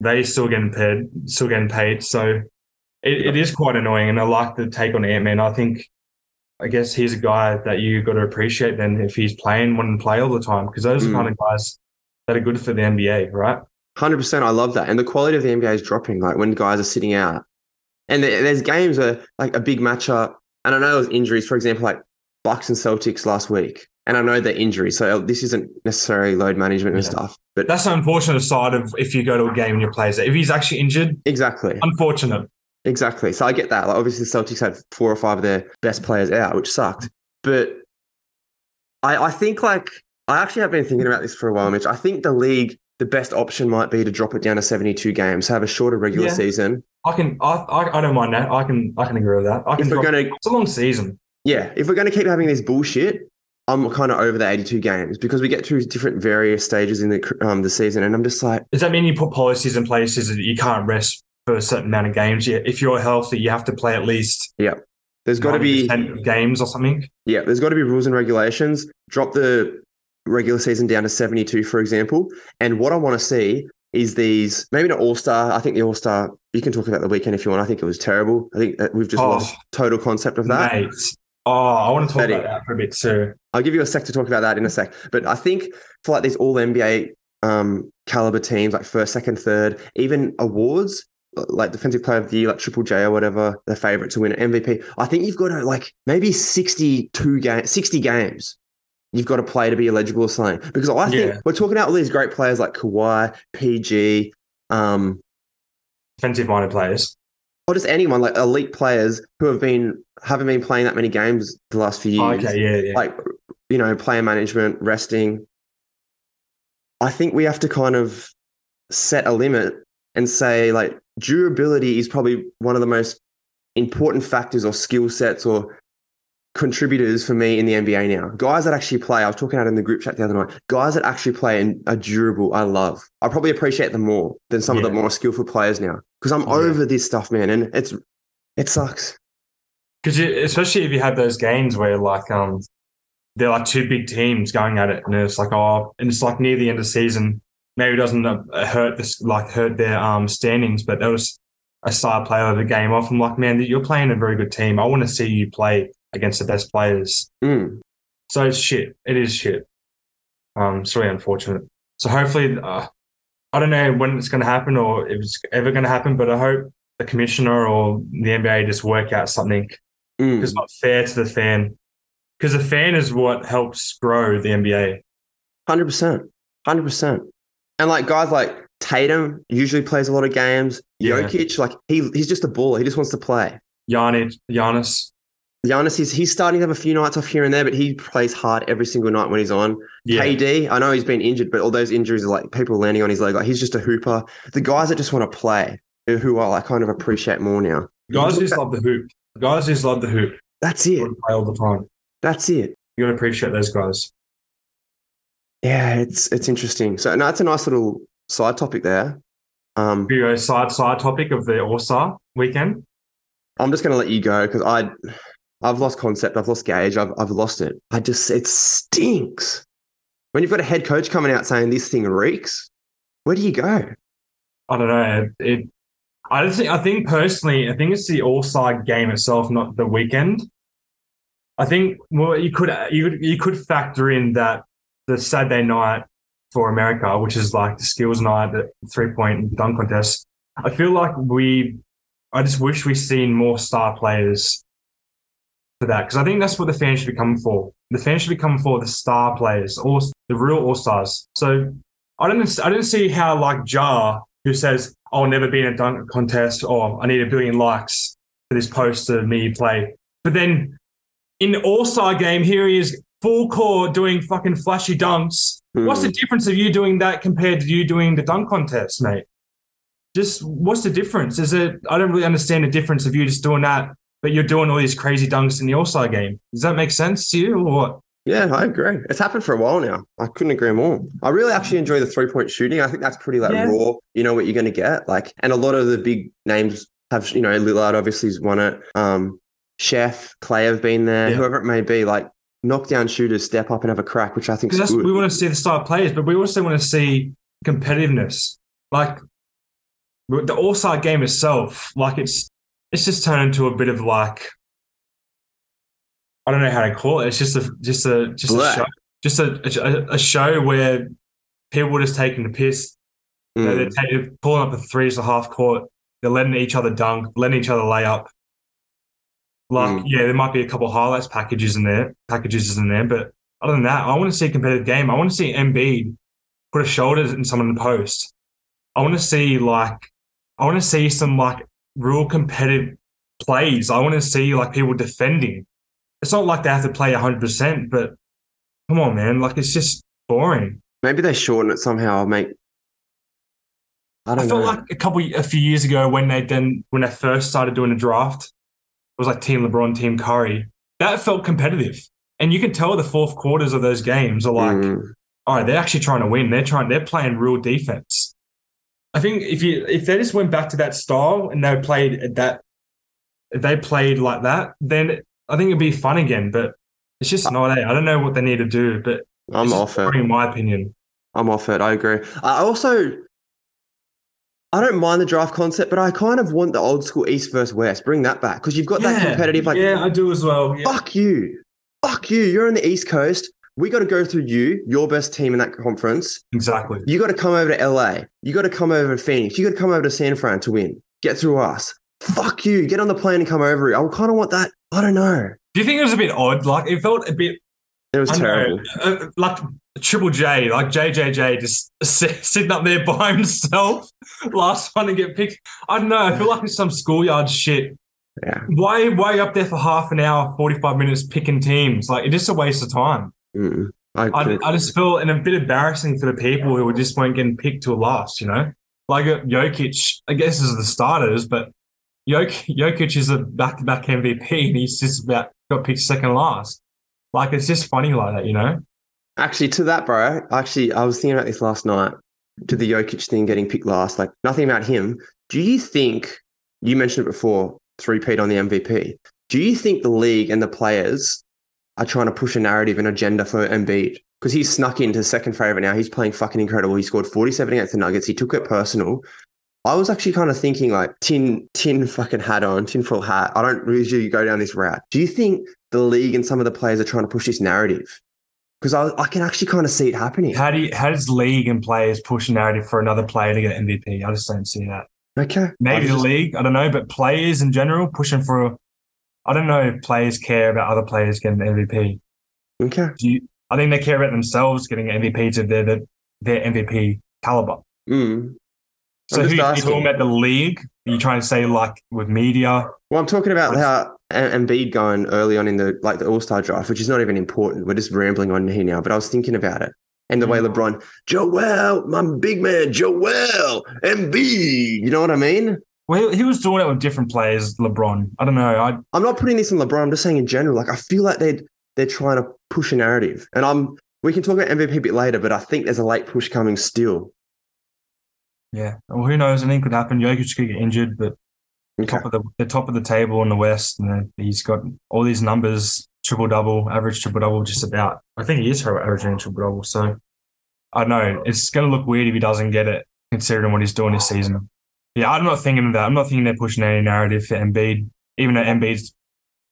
they still getting paid, still getting paid. So it, it is quite annoying, and I like the take on Ant Man. I think, I guess he's a guy that you got to appreciate. Then if he's playing, wanting to play all the time, because those are Mm. the kind of guys that are good for the NBA, right? Hundred percent. I love that, and the quality of the NBA is dropping. Like when guys are sitting out, and there's games where like a big matchup, and I know it was injuries. For example, like Bucks and Celtics last week, and I know they're injuries, so this isn't necessarily load management and Yeah. stuff. But That's the unfortunate side of if you go to a game and your players. If he's actually injured, exactly, unfortunate. exactly. So I get that. Like obviously, the Celtics had four or five of their best players out, which sucked. But I, I think like I actually have been thinking about this for a while, Mitch. I think the league. The best option might be to drop it down to 72 games, have a shorter regular Yeah. season, I can, I, I, I don't mind that. I can, I can agree with that. I can. if we're drop- going to it's a long season. Yeah, if we're going to keep having this bullshit, I'm kind of over the 82 games because we get through different various stages in the um the season, and I'm just like, Does that mean you put policies in place that you can't rest for a certain amount of games? Yeah, if you're healthy, you have to play at least Yeah, there's got to be games or something. yeah, there's got to be rules and regulations. Drop the regular season down to 72, for example. And what I want to see is these maybe not All Star. I think the All Star. You can talk about the weekend if you want. I think it was terrible. I think that we've just Oh. lost total concept of that. Mate. Oh, I want to talk about that for a bit too. I'll give you a sec to talk about that in a sec. But I think for like these all NBA um, caliber teams, like first, second, third, even awards like defensive player of the year, like Triple J or whatever, the favorite to win an MVP. I think you've got to like maybe 62 games, 60 games. You've got to play to be eligible or something. Because I think Yeah. we're talking about all these great players like Kawhi, PG, um, Defensive minded players. Or just anyone like elite players who have been haven't been playing that many games the last few Oh, years. okay, yeah, yeah. like you know player management resting. I think we have to kind of set a limit and say like durability is probably one of the most important factors or skill sets or contributors for me in the NBA now. Guys that actually play. I was talking out in the group chat the other night. Guys that actually play and are durable. I love. I probably appreciate them more than some of the more skillful players now because I'm Yeah. over this stuff, man, and it's it sucks. Because especially if you have those games where like um they're like two big teams going at it, and it's like oh, and it's like near the end of the season. Maybe it doesn't uh, hurt this like hurt their um standings, but there was a star player of the game off. I'm like, man, you're playing a very good team. I want to see you play against the best players. Mm. So it's shit. It is shit. Um, it's really unfortunate. So hopefully, uh, I don't know when it's going to happen or if it's ever going to happen, but I hope the commissioner or the NBA just work out something Mm. it's not fair to the fan because the fan is what helps grow the NBA. Hundred percent, hundred percent. And like guys like Tatum usually plays a lot of games. Yeah. Jokic, like he he's just a baller. He just wants to play. Giannis, Giannis, Giannis, is he's starting to have a few nights off here and there, but he plays hard every single night when he's on. yeah, KD, I know he's been injured, but all those injuries are like people landing on his leg. Like he's just a hooper. The guys that just want to play, who I like kind of appreciate more now. guys just love the hoop. Guys just love the hoop. That's it. play all the time. That's it. You gotta appreciate those guys. Yeah, it's it's interesting. So no, it's a nice little side topic there. Um, You go side side topic of the All Star weekend. I'm just going to let you go because I, I've lost concept. I've lost gauge. I've, I've lost it. I just, it stinks. When you've got a head coach coming out saying this thing reeks, where do you go? I don't know. It, I think. I think personally, I think it's the All Star game itself, not the weekend. I think well, you could you could you could factor in that the Saturday night for America, which is like the skills night, the three point dunk contest. I feel like we. I just wish we seen more star players for that because I think that's what the fans should be coming for. The fans should be coming for the star players, or the real all stars. So I didn't. I didn't see how like Ja, who says I'll never be in a dunk contest, or I need a billion likes for this post of me play. But then in the All Star game, here he is full core doing fucking flashy dunks. Hmm. What's the difference of you doing that compared to you doing the dunk contest, mate? Just what's the difference? Is it? I don't really understand the difference of you just doing that, but you're doing all these crazy dunks in the All Star game. Does that make sense to you, or what? Yeah, I agree. It's happened for a while now. I couldn't agree more. I really actually enjoy the three point shooting. I think that's pretty like Yeah. raw. You know what you're going to get. Like, and a lot of the big names have, you know, Lillard obviously obviously's won it. Um, Steph, Clay have been there. Yeah. Whoever it may be, like knockdown shooters step up and have a crack, which I think is good. we want to see the star players, but we also want to see competitiveness. Like the All Star game itself, like it's it's just turned into a bit of like I don't know how to call it. It's just a just a just a show, just a, a a show where people are just taking the piss. You know, Mm. they're taking, pulling up the threes to half court. They're letting each other dunk, letting each other lay up. Like, Mm. yeah, there might be a couple of highlights packages in there, packages in there, but other than that, I want to see a competitive game. I want to see Embiid put a shoulder in someone in the post. I want to see like, I want to see some like real competitive plays. I want to see like people defending. It's not like they have to play hundred percent, but come on, man, like it's just boring. Maybe they shorten it somehow. I make I I, don't know. I felt like a couple, a few years ago when they then when they first started doing the draft, it was like Team LeBron, Team Curry. That felt competitive, and you can tell the fourth quarters of those games are like, Mm. all right, they're actually trying to win. They're trying, they're playing real defense. I think if you if they just went back to that style and they played that, if they played like that, then I think it'd be fun again. But it's just not. eh? I don't know what they need to do, but I'm off it. in my opinion. I'm off it. I agree. I also, I don't mind the draft concept, but I kind of want the old school East versus West. Bring that back because you've got that competitive. Like, yeah, I do as well. Yeah. fuck you, fuck you. You're on the East Coast. We got to go through you, your best team in that conference. Exactly. You got to come over to LA. You got to come over to Phoenix. You got to come over to San Fran to win. Get through us. Fuck you. Get on the plane and come over. here. I kind of want that. I don't know. Do you think it was a bit odd? Like it felt a bit It was terrible. know, uh, like Triple J, like JJJ, just sitting up there by himself, last one to get picked. I don't know. I feel like it's some schoolyard shit. Yeah. Why, why are you up there for half an hour, forty five minutes picking teams? Like it's just a waste of time. I, I. I just feel and a bit embarrassing for the people who just weren't getting picked till last. You know, like uh, Jokic. I guess is the starters, but Jok- Jokic is a back to back MVP, and he's just about got picked second last. Like it's just funny like that, you know. Actually, to that, bro. Actually, I was thinking about this last night. To the Jokic thing getting picked last, like nothing about him. Do you think you mentioned it before? Three peat on the MVP. Do you think the league and the players are trying to push a narrative and agenda for Embiid? Because he's snuck into second favorite now. He's playing fucking incredible. He scored 47 against the Nuggets. He took it personal. I was actually kind of thinking like tin tin fucking hat on, tinfoil hat. I don't usually go down this route. Do you think the league and some of the players are trying to push this narrative? Because I, I can actually kind of see it happening. How do you, how does league and players push a narrative for another player to get MVP? I just don't see that. Okay. Maybe I the league, I don't know, but players in general pushing for. I don't know if players care about other players getting the MVP. Okay. Do you, I think they care about themselves getting MVP to their their, their MVP caliber. Mm. So who just you asking. talking about the league? Are you trying to say like with media? Well, I'm talking about how Embiid going early on in the like the All Star draft, which is not even important. We're just rambling on here now. But I was thinking about it, and the way Mm. LeBron, Joel, my big man, Joel, Embiid. You know what I mean? Well, he, he was doing it with different players. LeBron. I don't know. I I'm not putting this on LeBron. I'm just saying in general. Like I feel like they they're trying to push a narrative, and I'm. We can talk about MVP a bit later, but I think there's a late push coming still. yeah. Well, who knows? Anything could happen. Jokic could get injured, but Okay. top of the, the top of the table in the West, and he's got all these numbers, triple double, average triple double, just about. I think he is averaging triple double. So I don't know. It's going to look weird if he doesn't get it, considering what he's doing this season. Yeah, I'm not thinking of that. I'm not thinking they're pushing any narrative for Embiid, even though Embiid's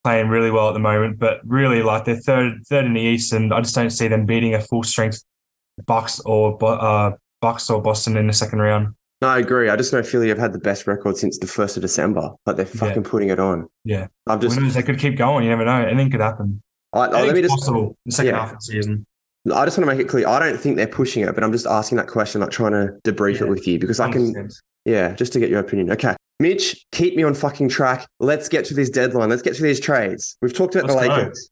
playing really well at the moment. But really, like they're third, third in the East, and I just don't see them beating a full strength Bucks or uh, Bucks or Boston in the second round. No, I agree. I just know Philly have had the best record since the first of December. Like they're fucking putting it on. Yeah. I've just. Knows? They could keep going. You never know. Anything could happen. I, let me just. possible in the second yeah. half of the season. I just want to make it clear. I don't think they're pushing it, but I'm just asking that question, like trying to debrief Yeah. it with you because I can. 100%. Yeah, just to get your opinion. Okay. Mitch, keep me on fucking track. Let's get to this deadline. Let's get to these trades. We've talked about the Let's. Lakers.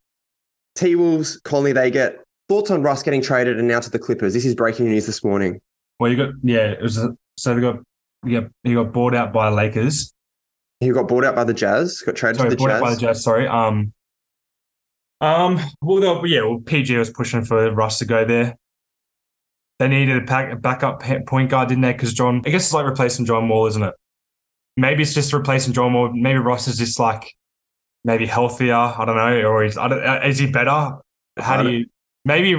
T Wolves, Conley, they get thoughts on Russ getting traded and now to the Clippers. This is breaking news this morning. Well, you got yeah. It was a, so they got yeah. He got bought out by Lakers. He got bought out by the Jazz, got traded Sorry, to the bought out by the Jazz. Sorry. Um. Um. Well, yeah. Well, PG was pushing for Russ to go there. They needed a, pack, a backup point guard, didn't they? Because John, I guess it's like replacing John Wall, isn't it? Maybe it's just replacing John Wall. Maybe Ross is just like maybe healthier. I don't know, or is I don't, uh, is he better? How do you? Maybe,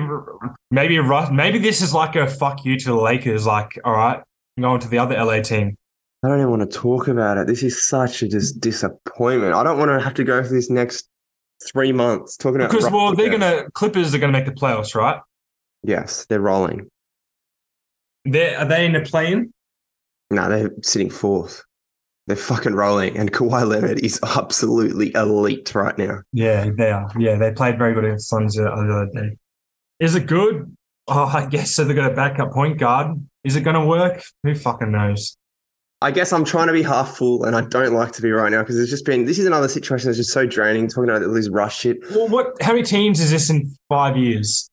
maybe Russ. Maybe this is like a fuck you to the Lakers. Like, all right, I'm going to the other LA team. I don't even want to talk about it. This is such a just disappointment. I don't want to have to go through this next three months talking about Because Russ well, they're again. gonna Clippers are gonna make the playoffs, right? Yes, they're rolling. They are they in the play-in? No, they're sitting fourth. They're fucking rolling, and Kawhi Leonard is absolutely elite right now. Yeah, they are. Yeah, they played very good against Suns the other day. Is it good? Oh, I guess so. They're gonna backup point guard. Is it gonna work? Who fucking knows? I guess I'm trying to be half full, and I don't like to be right now because it's just been. This is another situation that's just so draining. Talking about all this rush shit. Well, what? How many teams is this in five years?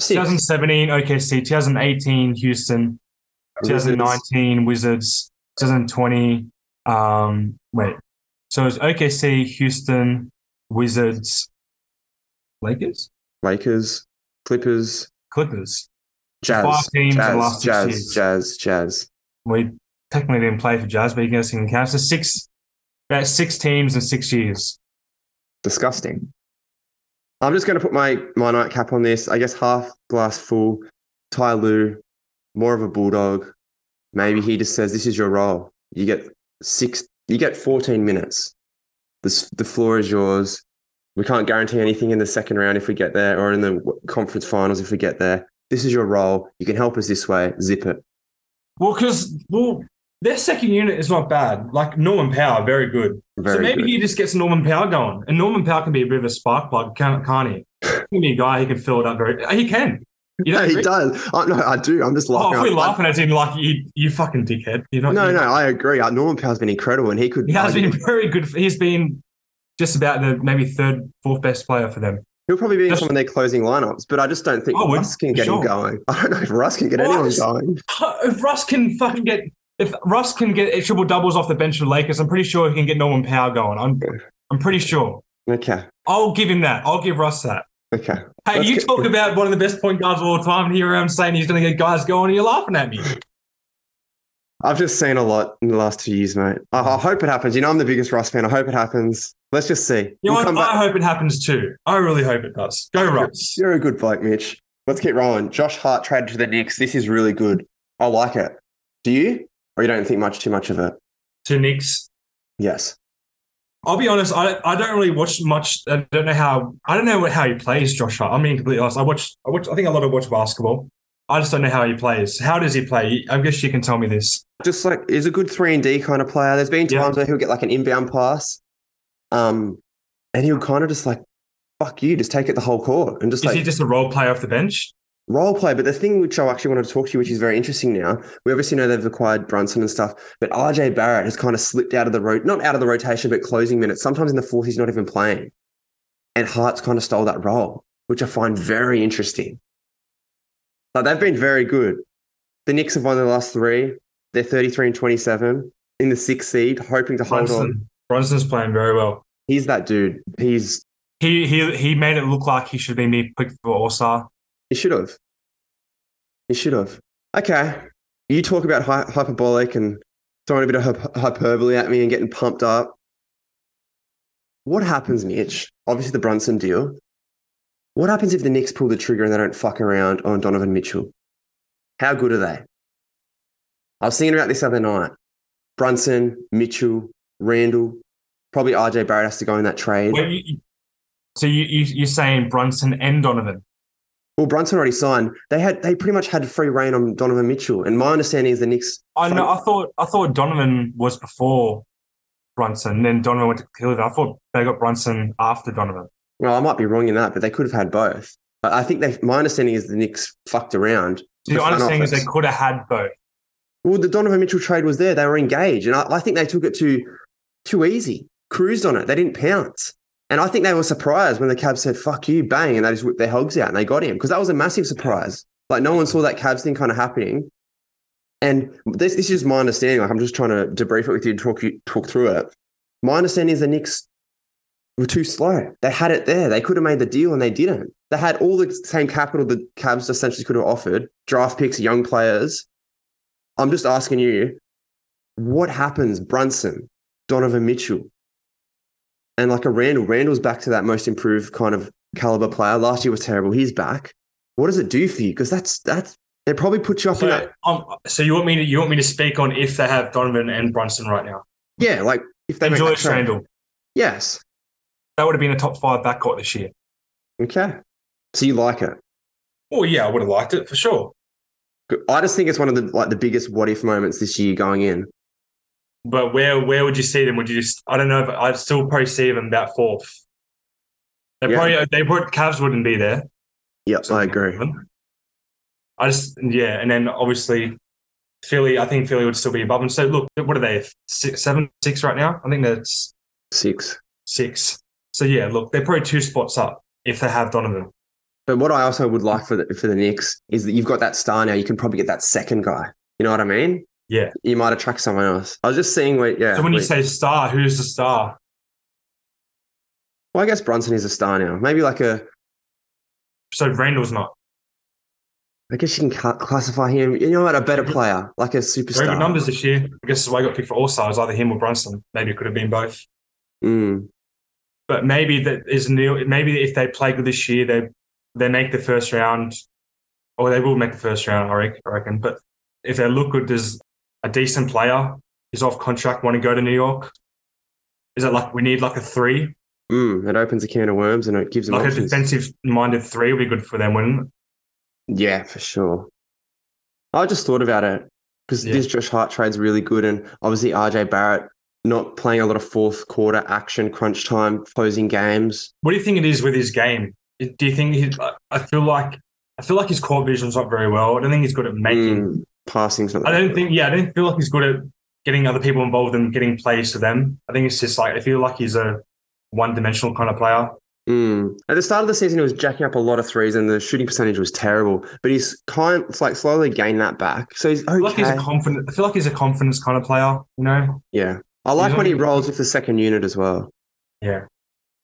Six. 2017 OKC, 2018 Houston, 2019 Wizards, 2020. Um, wait. So it's OKC, Houston, Wizards, Lakers, Lakers, Clippers, Clippers. Jazz, five teams in the Jazz, six Jazz. Jazz, Jazz. We technically didn't play for Jazz, but you can count. So six, about six teams in six years. Disgusting. I'm just going to put my my nightcap on this. I guess half glass full. Ty Lue, more of a bulldog. Maybe he just says, "This is your role. You get six. You get 14 minutes. This the floor is yours. We can't guarantee anything in the second round if we get there, or in the conference finals if we get there. This is your role. You can help us this way. Zip it. Well, because well, their second unit is not bad. Like Norman Powell, very good. Very so maybe good. he just gets Norman Powell going, and Norman Powell can be a bit of a spark plug, can't, can't he? He can be a guy who can fill it up very. He can. You No, don't he agree? does. I, no, I do. I'm just Oh, laughing. if we're I- laughing at him like you, you fucking dickhead. You're not. no, you- no, I agree. Uh, Norman Powell's been incredible, and he could. He has been very good. He's been just about the maybe third, fourth best player for them. He'll probably be in some of their closing lineups, but I just don't think I would, Russ can get sure. him going. I don't know if Russ can get anyone going. If Russ can fucking get, if Russ can get triple doubles off the bench for Lakers, I'm pretty sure he can get Norman Powell going. I'm, I'm pretty sure. Okay. I'll give him that. I'll give Russ that. Okay. Hey, Let's you get- talk about one of the best point guards of all time, and here I am saying he's going to get guys going, and you're laughing at me. I've just seen a lot in the last two years, mate. I, I hope it happens. You know, I'm the biggest Russ fan. I hope it happens. Let's just see. You know We'll what? I hope it happens too. I really hope it does. Go Russ. You're a good bloke, Mitch. Let's keep rolling. Josh Hart traded to the Knicks. This is really good. I like it. Do you? Or you don't think much too much of it? To Knicks. Yes. I'll be honest. I, I don't really watch much. I don't know how. I don't know how he plays, Josh Hart. I'm being completely honest. I watch. I watch. I think a lot of watch basketball. I just don't know how he plays. How does he play? I guess you can tell me this. Just like he's a good three and D kind of player. There's been Yeah. times where he'll get like an inbound pass, um, and he'll kind of just like, "Fuck you," just take it the whole court and just Is like he just a role player off the bench? Role play. But the thing which I actually wanted to talk to you, which is very interesting now, we obviously know they've acquired Brunson and stuff, but RJ Barrett has kind of slipped out of the road, not out of the rotation, but closing minutes. Sometimes in the fourth, he's not even playing. And Hart's kind of stole that role, which I find very interesting. Like they've been very good. The Knicks have won their last three. They're 33 and 27 in the sixth seed, hoping to hold on. Brunson's playing very well. He's that dude. He's He he he made it look like he should be me picked for All Star. He should have. He should have. Okay. You talk about hy- hyperbolic and throwing a bit of hyp- hyperbole at me and getting pumped up. What happens, Mitch? Obviously, the Brunson deal. What happens if the Knicks pull the trigger and they don't fuck around on Donovan Mitchell? How good are they? I was thinking about this other night. Brunson, Mitchell, Randle, probably RJ Barrett has to go in that trade. You- so you, you you're saying Brunson and Donovan? Well, Brunson already signed. They had they pretty much had free reign on Donovan Mitchell, and my understanding is the Knicks. I know. I thought I thought Donovan was before Brunson. Then Donovan went to Cleveland. I thought they got Brunson after Donovan. Well, I might be wrong in that, but they could have had both. But I think they. My understanding is the Knicks fucked around. So front understanding is they could have had both. Well, the Donovan Mitchell trade was there. They were engaged, and I, I think they took it too too easy. Cruised on it. They didn't pounce. And I think they were surprised when the Cavs said "fuck you," bang, and they just whipped their hogs out and they got him because that was a massive surprise. Like no one saw that Cavs thing kind of happening. And this this is my understanding. Like I'm just trying to debrief it with you, and talk you talk through it. My understanding is the Knicks were too slow. They had it there. They could have made the deal and they didn't. They had all the same capital the Cavs essentially could have offered: draft picks, young players. I'm just asking you, what happens, Brunson, Donovan Mitchell, and like a Randle? Randle's back to that most improved kind of caliber player. Last year was terrible. He's back. What does it do for you? Because that's that's it probably puts you up in So, that. um, so you want me to you want me to speak on if they have Donovan and Brunson right now? Yeah, like if they And Julius. Randle. Yes. That would have been a top five backcourt this year. Okay. So you like it? Oh yeah, I would have liked it for sure. I just think it's one of the like the biggest what if moments this year going in. But where where would you see them? Would you just I don't know, I'd still probably see them about fourth. They Yeah. probably they would Cavs wouldn't be there. Yep, I agree. Um, I just yeah, and then obviously Philly. I think Philly would still be above them. So look, what are they? Six, seven, six right now. I think that's Six. six. So yeah, look, they're probably two spots up if they have Donovan. But what I also would like for the for the Knicks is that you've got that star now. You can probably get that second guy. You know what I mean? Yeah. You might attract someone else. I was just seeing where yeah. So when you say star, who's the star? well, I guess Brunson is a star now. Maybe like a So Randle's not. I guess you can classify him. You know what? A better player, like a superstar. Very good numbers this year. I guess that's why I got picked for All Stars, either him or Brunson. Maybe it could have been both. Mm. But maybe that is new. Maybe if they play good this year, they they make the first round, or they will make the first round. I I reckon. But if they look good, there's a decent player. is off contract. Want to go to New York? Is it like we need like a three, Mm. It opens a can of worms and it gives them like a defensive-minded three? Would be good for them, wouldn't it? Yeah, for sure. I just thought about it because Yeah. this Josh Hart trade's really good, and obviously RJ Barrett not playing a lot of fourth quarter action, crunch time, closing games. What do you think it is with his game? Do you think he? I feel like I feel like his core vision's not very well. I don't think he's good at making. Mm, passing's not. I don't think. Yeah, I don't feel like he's good at getting other people involved and getting plays to them. I think it's just like I feel like he's a one-dimensional kind of player. Mm. At the start of the season, he was jacking up a lot of threes, and the shooting percentage was terrible. But he's kind, it's like slowly gained that back. So he's okay. I feel like he's a confident. I feel like he's a confidence kind of player. You know. yeah, I like He's when he rolls with the second unit as well. Yeah.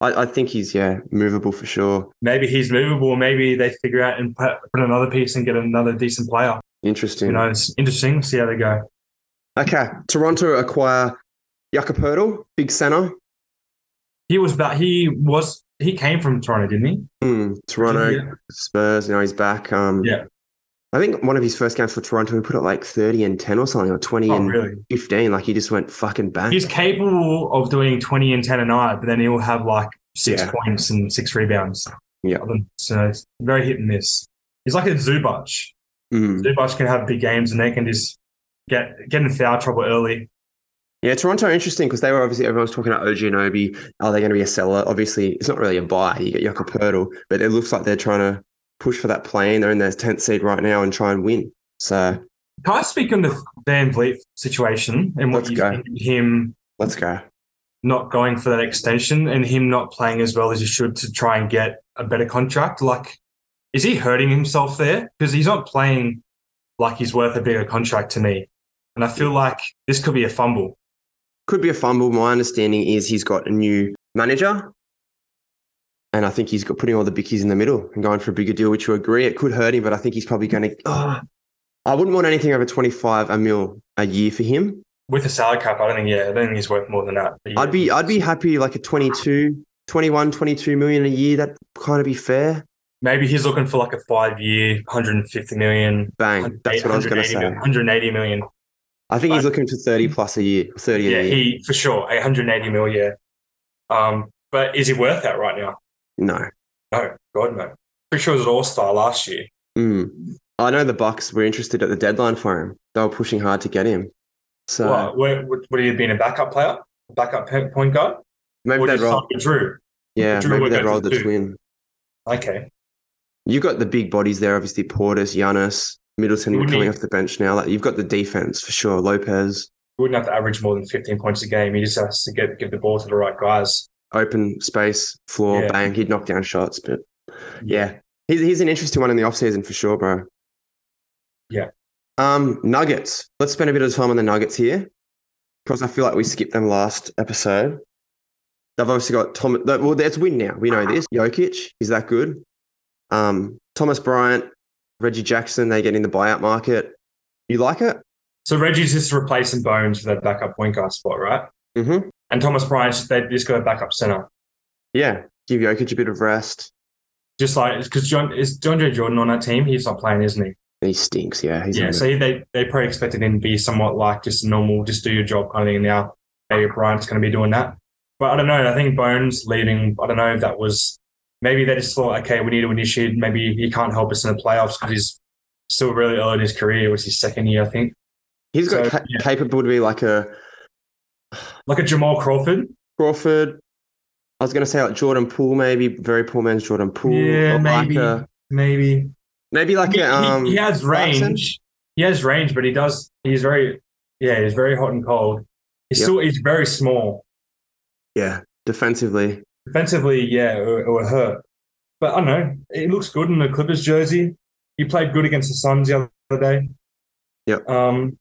I, I think he's yeah movable for sure. Maybe he's movable. Maybe they figure out and put, put another piece and get another decent player. Interesting. You know, it's interesting. See how they go. Okay, Toronto acquire Jakob Poeltl, big center. He was back. He was. He came from Toronto, didn't he? Mm, Toronto Yeah. Spurs. Now he's back. Um, Yeah. I think one of his first games for Toronto, he put up like thirty and ten or something, or twenty Oh, and really? fifteen. Like he just went fucking bang. He's capable of doing twenty and ten a night, but then he'll have like six Yeah. points and six rebounds. Yeah. So it's very hit and miss. He's like a Zubac. Mm. Zubac can have big games and they can just get get in foul trouble early. Yeah, Toronto are interesting because they were obviously everyone's talking about OG and Obi. Are they going to be a seller? Obviously, it's not really a buy. You get Jakob Poeltl, but it looks like they're trying to push for that plane. They're in their tenth seed right now and try and win. So Can I speak on the VanVleet situation and what Let's you go. think of him let's go. not going for that extension and him not playing as well as he should to try and get a better contract? Like, is he hurting himself there? Because he's not playing like he's worth a bigger contract to me. And I feel like this could be a fumble. Could be a fumble. My understanding is he's got a new manager. And I think he's got putting all the bickies in the middle and going for a bigger deal, which you agree it could hurt him, but I think he's probably going to. Oh, I wouldn't want anything over 25 a mil a year for him. With a salary cap, I don't think, yeah, I don't think he's worth more than that. I'd be I'd be happy like a 22, 21, 22 million a year. That kind of be fair. Maybe he's looking for like a five year, 150 million. Bang. That's what I was going to say. 180 million. I think he's looking for 30 plus a year. 30 Yeah, a year. he for sure, 180 mil, yeah. Um, but is he worth that right now? no. No, God, no. Pretty sure it was an all star last year. Mm. I know the Bucks were interested at the deadline for him. They were pushing hard to get him. So What, where, would would he have been a backup player? Backup point guard? maybe or they'd roll. Jrue? Yeah, Jrue maybe they'd roll the two. twin. Okay. You've got the big bodies there, obviously Portis, Giannis, Middleton Wouldn't coming he- off the bench now. Like you've got the defense for sure. Lopez, He wouldn't have to average more than 15 points a game. He just has to get give the ball to the right guys. open space, floor, Yeah. bang. He'd knock down shots, but yeah, he's, he's an interesting one in the offseason for sure, bro. Yeah. Um, Nuggets. Let's spend a bit of time on the Nuggets here because I feel like we skipped them last episode. They've obviously got Tom. Well, it's win now. We know this. Jokic, is that good? Um, Thomas Bryant, Reggie Jackson. They get in the buyout market. You like it? So Reggie's just replacing Bones for that backup point guard spot, right? Mm-hmm. And Thomas Bryant, they just got a backup center. Yeah. Give Jokic a bit of rest. Just like because John is John J. Jordan on that team, he's not playing, isn't he? He stinks. Yeah. He's yeah, so they they probably expected him to be somewhat like just normal, just do your job kind of thing. Now maybe Bryant's going to be doing that, but I don't know. I think Bones leaving. I don't know if that was maybe they just thought, okay, we need to initiate. Maybe he can't help us in the playoffs because he's still really early in his career. It was his second year, I think. He's got So, ca- yeah. capable to be like a Like a Jamal Crawford. Crawford. I was going to say like Jordan Poole, maybe very poor man's Jordan Poole. Yeah, or like maybe. a- Maybe maybe like he, a, um, he, he has Clarkson? range. He has range, but he does. He's very yeah. He's very hot and cold. He's Yep. still he's very small. yeah, defensively. Defensively, yeah, it, will hurt. But I don't know. It looks good in the Clippers jersey. He played good against the Suns the other day. Yeah. Um,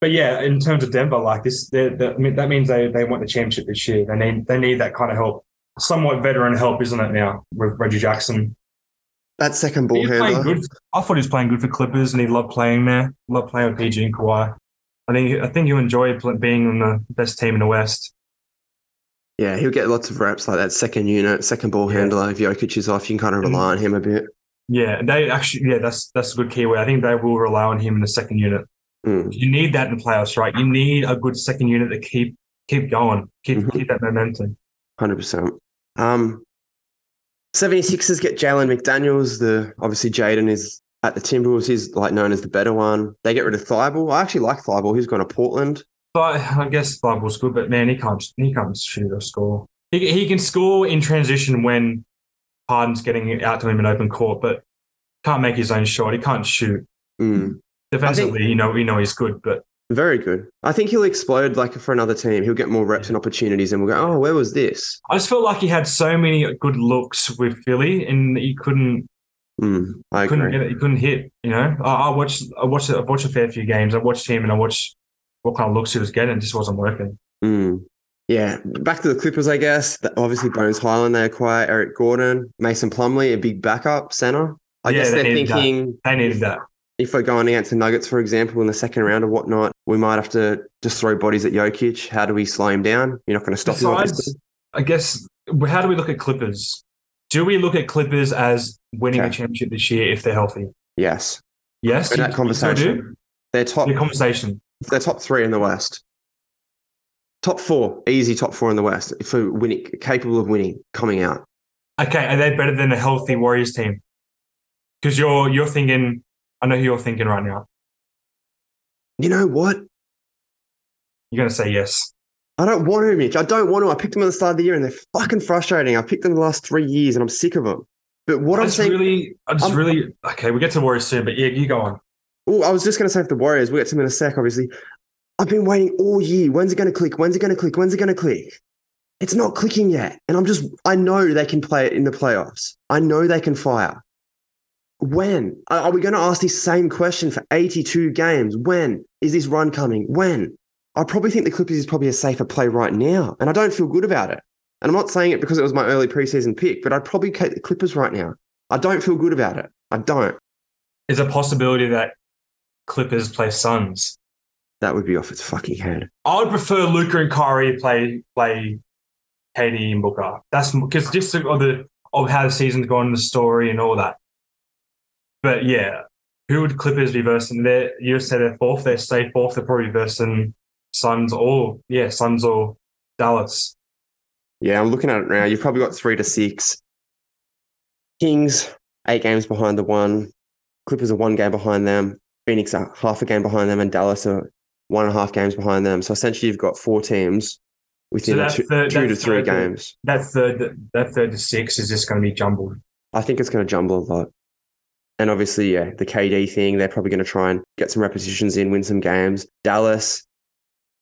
but yeah, in terms of Denver, like this, they- they- I mean, that means they they want the championship this year. They need they need that kind of help, somewhat veteran help, isn't it? Now with Reggie Jackson, That second ball handler. good. I thought he was playing good for Clippers, and he loved playing there. Loved playing with PG and Kawhi. I think I think you enjoy being on the best team in the West. Yeah, he'll get lots of reps like that second unit, second ball Yeah. handler. If Jokic is off, you can kind of rely on him a bit. Yeah, they actually yeah, that's that's a good keyword. I think they will rely on him in the second unit. Mm. You need that in the playoffs, right? You need a good second unit to keep keep going, keep Mhm. keep that momentum. 100%. Um, 76ers get Jalen McDaniels. The Obviously, Jaden is at the Timberwolves. He's like known as the better one. They get rid of Thybulle. I actually like Thybulle. He's gone to Portland. But I guess Thybulle's good, but man, he can't he can't shoot or score. He he can score in transition when Harden's getting out to him in open court, but can't make his own shot. He can't shoot. Mm. Defensively, you know, we know he's good, but Very good. I think he'll explode like for another team. He'll get more reps and opportunities, and we'll go, oh, where was this? I just felt like he had so many good looks with Philly, and he couldn't Mm, I couldn't agree. get it. He couldn't hit. You know, I, I watched I watched I watched a fair few games. I watched him, and I watched what kind of looks he was getting. Just wasn't working. Mm. Yeah, back to the Clippers, I guess. Obviously, Bones Hyland, they acquire Eric Gordon, Mason Plumlee, a big backup center. I Yeah, guess they they're needed that. thinking They needed that. if we're going against the Nuggets, for example, in the second round or whatnot, we might have to just throw bodies at Jokic. How do we slow him down? You're not going to stop him. obviously. I guess, how do we look at Clippers? Do we look at Clippers as winning Okay. a championship this year if they're healthy? Yes, Yes. in that conversation, do? they're top. The conversation. They're top three in the West. Top four, easy top four in the West for winning, capable of winning, coming out. Okay, are they better than a healthy Warriors team? Because you're you're thinking, I know who you're thinking right now. You know what? You're gonna say yes. I don't want to, Mitch. I don't want to. I picked them at the start of the year and they're fucking frustrating. I picked them the last three years and I'm sick of them. But what I I'm saying, really, I just I'm- really. Okay, we get to Warriors soon, but yeah, you go on. Oh, I was just going to say for the Warriors, we'll get to them in a sec, obviously. I've been waiting all year. When's it going to click? When's it going to click? When's it going to click? It's not clicking yet. And I'm just, I know they can play it in the playoffs. I know they can fire. When? Are we going to ask this same question for 82 games? When is this run coming? When? I probably think the Clippers is probably a safer play right now. And I don't feel good about it. And I'm not saying it because it was my early preseason pick, but I'd probably take the Clippers right now. I don't feel good about it. I don't. Is a possibility that Clippers play Suns? That would be off its fucking head. I would prefer Luka and Kyrie play play KD and Booker. That's because just of the of how the season's gone, the story and all that. But yeah, who would Clippers be versing? They you said they're fourth. They stay fourth. They're probably versing Suns or yeah, Suns or Dallas. Yeah, I'm looking at it now. You've probably got three to six. Kings, eight games behind the one. Clippers are one game behind them. Phoenix are half a game behind them. And Dallas are one and a half games behind them. So essentially, you've got four teams within So a that's two, to three games. That third that third to six is just going to be jumbled. I think it's going to jumble a lot. And obviously, yeah, the KD thing, they're probably going to try and get some repetitions in, win some games. Dallas,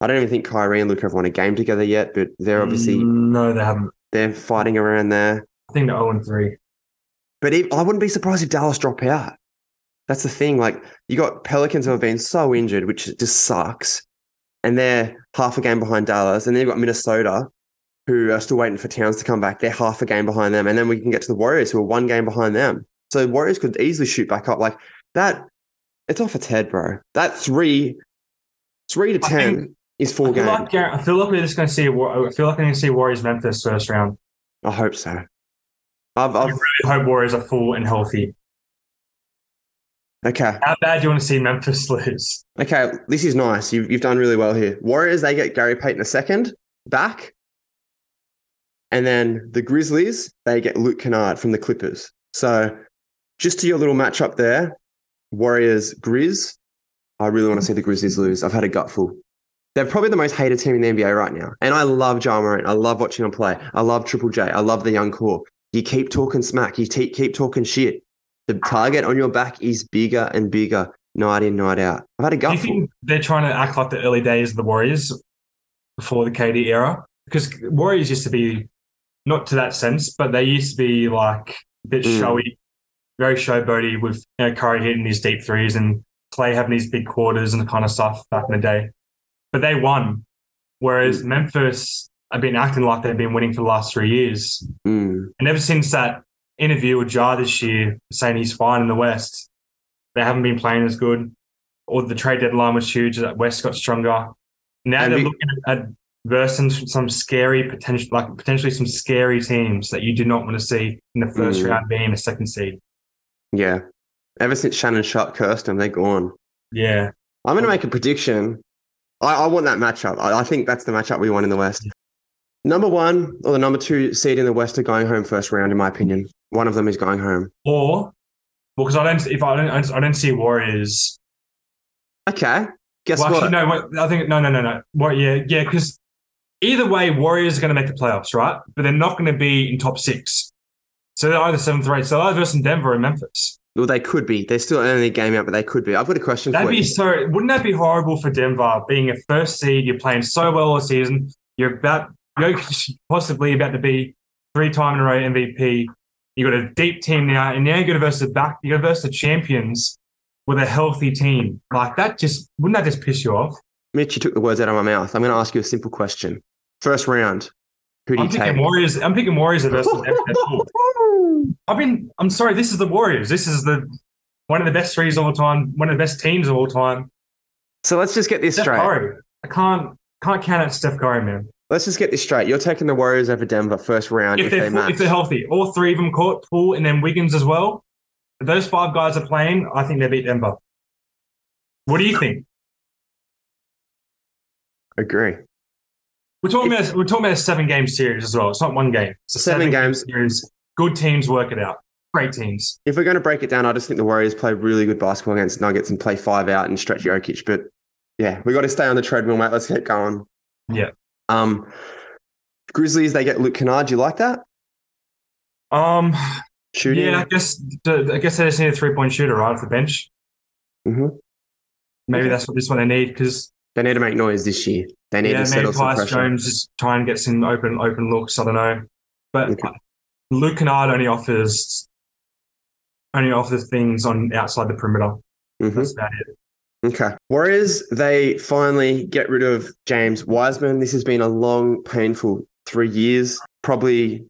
I don't even think Kyrie and Luka have won a game together yet, but they're obviously no, they haven't. they're fighting around there. I think they're zero and three. But if, I wouldn't be surprised if Dallas drop out. That's the thing. Like you got Pelicans who have been so injured, which just sucks, and they're half a game behind Dallas, and then you've got Minnesota, who are still waiting for Towns to come back. They're half a game behind them, and then we can get to the Warriors, who are one game behind them. So the Warriors could easily shoot back up like that. It's off its head, bro. That three, three to I ten think- is four feel, games. like, I feel like we're just going to see. I feel like I'm going to see Warriors Memphis first round. I hope so. I've, I I've really hope Warriors are full and healthy. Okay. How bad do you want to see Memphis lose? Okay, this is nice. You've, you've done really well here. Warriors, they get Gary Payton a second back. And then the Grizzlies, they get Luke Kennard from the Clippers. So just to your little matchup there, Warriors, Grizz. I really want to see the Grizzlies lose. I've had a gutful. They're probably the most hated team in the NBA right now. And I love Ja Morant. I love watching him play. I love Triple J. I love the young core. You keep talking smack. You te- keep talking shit. The target on your back is bigger and bigger night in, night out. I've had a Do you think they're trying to act like the early days of the Warriors before the KD era? Because Warriors used to be not to that sense, but they used to be like a bit Mm. showy, very showboaty with you know, Curry hitting these deep threes and Clay having these big quarters and the kind of stuff back in the day. But they won, whereas Memphis have been acting like they've been winning for the last three years. Mm. And ever since that interview with Ja this year saying he's fine in the West, they haven't been playing as good. Or the trade deadline was huge, that West got stronger. Now And they're we- looking at, versing some scary potential like potentially some scary teams that you do not want to see in the first Mm. round being a second seed. Yeah. Ever since Shannon Sharpe cursed them, they're gone. Yeah. I'm going to make a prediction. I, I want that matchup. I, I think that's the matchup we want in the West. Number one or the number two seed in the West are going home first round, in my opinion. One of them is going home. Or well, because I don't if I don't I don't see Warriors. Okay. Guess well, what? actually, no. What, I think no, no, no, no. What? Yeah, yeah. Because either way, Warriors are going to make the playoffs, right? But they're not going to be in top six. So they're either seventh or eighth. So they're either versus Denver or Memphis. Well, they could be. They're still only a game out, but they could be. I've got a question That'd for be so. Wouldn't that be horrible for Denver being a first seed? You're playing so well all season. You're about you're possibly about to be three time in a row MVP. You got a deep team now, and now you to versus the back. You to versus the champions with a healthy team. Like that, just wouldn't that just piss you off? Mitch, you took the words out of my mouth. I'm going to ask you a simple question. First round. Who do I'm you picking take? Warriors. I'm picking Warriors versus. I've been. I'm sorry. This is the Warriors. This is the one of the best threes of all time. One of the best teams of all time. So let's just get this Steph straight. Curry. I can't can't count out Steph Curry, man. Let's just get this straight. You're taking the Warriors over Denver first round If if, they're they match. if they're healthy, all three of them caught Poole and then Wiggins as well. If those five guys are playing, I think they beat Denver. What do you think? Agree. We're talking about we're talking about a seven game series as well. It's not one game. It's a Seven seven, games. series. Good teams work it out. Great teams. If we're going to break it down, I just think the Warriors play really good basketball against Nuggets and play five out and stretch Jokic. But yeah, we got to stay on the treadmill, mate. Let's get going. Yeah. Um, Grizzlies, they get Luke Kennard. Do you like that? Um. Shooting. Yeah, I guess I guess they just need a three point shooter right off the bench. Mhm. Maybe Okay. that's what this one they need because They need to make noise this year. They need yeah, to maybe settle some pressure. Jones just try and get some open open looks. I don't know, but Okay. Luke Kennard only offers only offers things on outside the perimeter. Mhm. That's about it. Okay. Warriors, they finally get rid of James Wiseman. This has been a long, painful three years. Probably,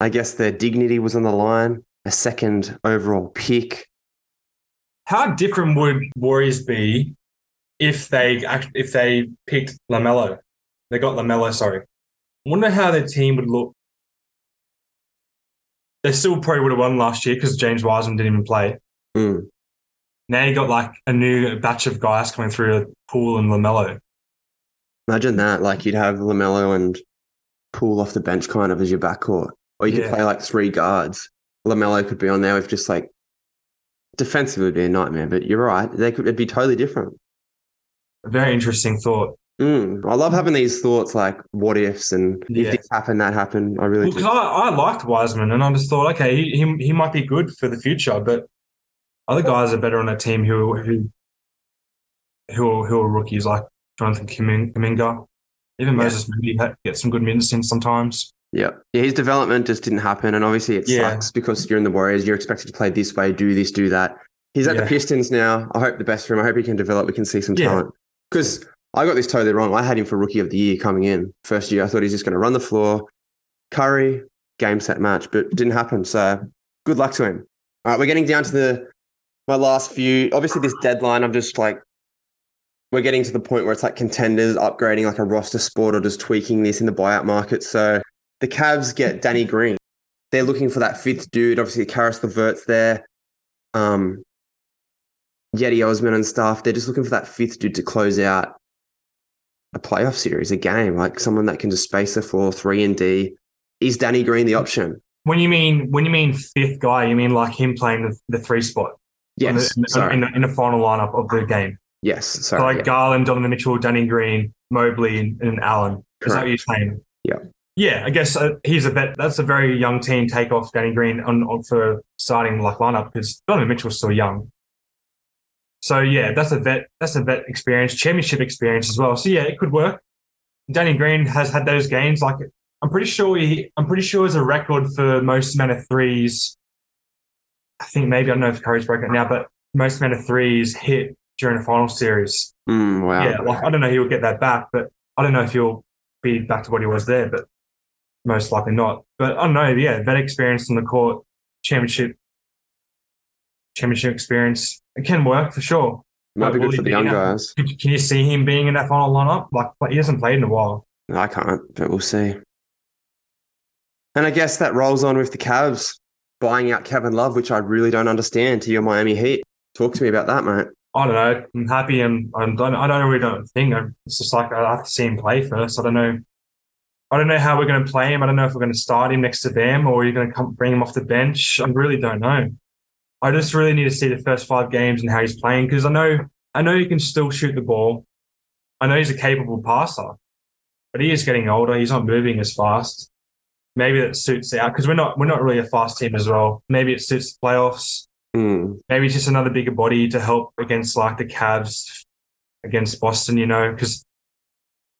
I guess their dignity was on the line. A second overall pick. How different would Warriors be if they if they picked Lamelo? They got Lamelo. Sorry, I wonder how their team would look. They still probably would have won last year because James Wiseman didn't even play. Mm. Now you got like a new batch of guys coming through Poole and Lamelo. Imagine that. Like you'd have LaMelo and Poole off the bench kind of as your backcourt. Or you could Yeah. play like three guards. LaMelo could be on there with just like defensively would be a nightmare, but you're right. They could it'd be totally different. A very interesting thought. Mm. I love having these thoughts like what ifs and Yeah. if this happened, that happened. I really Because do. I, I liked Wiseman and I just thought, okay, he, he he might be good for the future, but other guys are better on that team who who who are, who are rookies like Jonathan Kuminga. Even Moses Moody ha- gets some good minutes in sometimes. Yeah. Yeah, his development just didn't happen. And obviously it Yeah. sucks because you're in the Warriors, you're expected to play this way, do this, do that. He's at the Pistons now. I hope the best for him. I hope he can develop. We can see some Yeah. talent. Because I got this totally wrong. I had him for rookie of the year coming in. First year, I thought he's just going to run the floor, Curry, game set match, but it didn't happen. So good luck to him. All right, we're getting down to the my last few. Obviously, this deadline, I'm just like we're getting to the point where it's like contenders upgrading like a roster sport or just tweaking this in the buyout market. So the Cavs get Danny Green. They're looking for that fifth dude. Obviously, Caris LeVert's there. Um, Cedi Osman and stuff. They're just looking for that fifth dude to close out a playoff series, a game, like someone that can just space the floor three and D. Is Danny Green the option? When you mean when you mean fifth guy, you mean like him playing the, the three spot in, Yes. the, sorry. in, the, in the final lineup of the game. yes. So Sorry. like yeah. Garland, Donovan Mitchell, Danny Green, Mobley, and, and Allen. Is that what you're saying? Yeah. Yeah, I guess uh, he's a bet. That's a very young team take off Danny Green on, on for starting like lineup because Donovan Mitchell's still young. So yeah, that's a vet. That's a vet experience, championship experience as well. So yeah, it could work. Danny Green has had those games. Like I'm pretty sure he. I'm pretty sure has a record for most amount of threes. I think maybe I don't know if Curry's broken it now, but most amount of threes hit during a final series. Mm, wow. Yeah, like I don't know he'll get that back, but I don't know if he'll be back to what he was there, but most likely not. But I don't know, yeah, that experience on the court, championship, championship experience, it can work for sure. Might be good for the young guys. Can can you see him being in that final lineup? Like, like he hasn't played in a while. I can't, but we'll see. And I guess that rolls on with the Cavs buying out Kevin Love, which I really don't understand to your Miami Heat. Talk to me about that, mate. I don't know. I'm happy and I don't. I don't really don't think. It's just like I have to see him play first. I don't know. I don't know how we're going to play him. I don't know if we're going to start him next to Bam or you're going to come bring him off the bench. I really don't know. I just really need to see the first five games and how he's playing because I know I know he can still shoot the ball. I know he's a capable passer, but he is getting older. He's not moving as fast. Maybe that suits out because we're not we're not really a fast team as well. Maybe it suits the playoffs Mm, maybe just another bigger body to help against like the Cavs against Boston, you know, because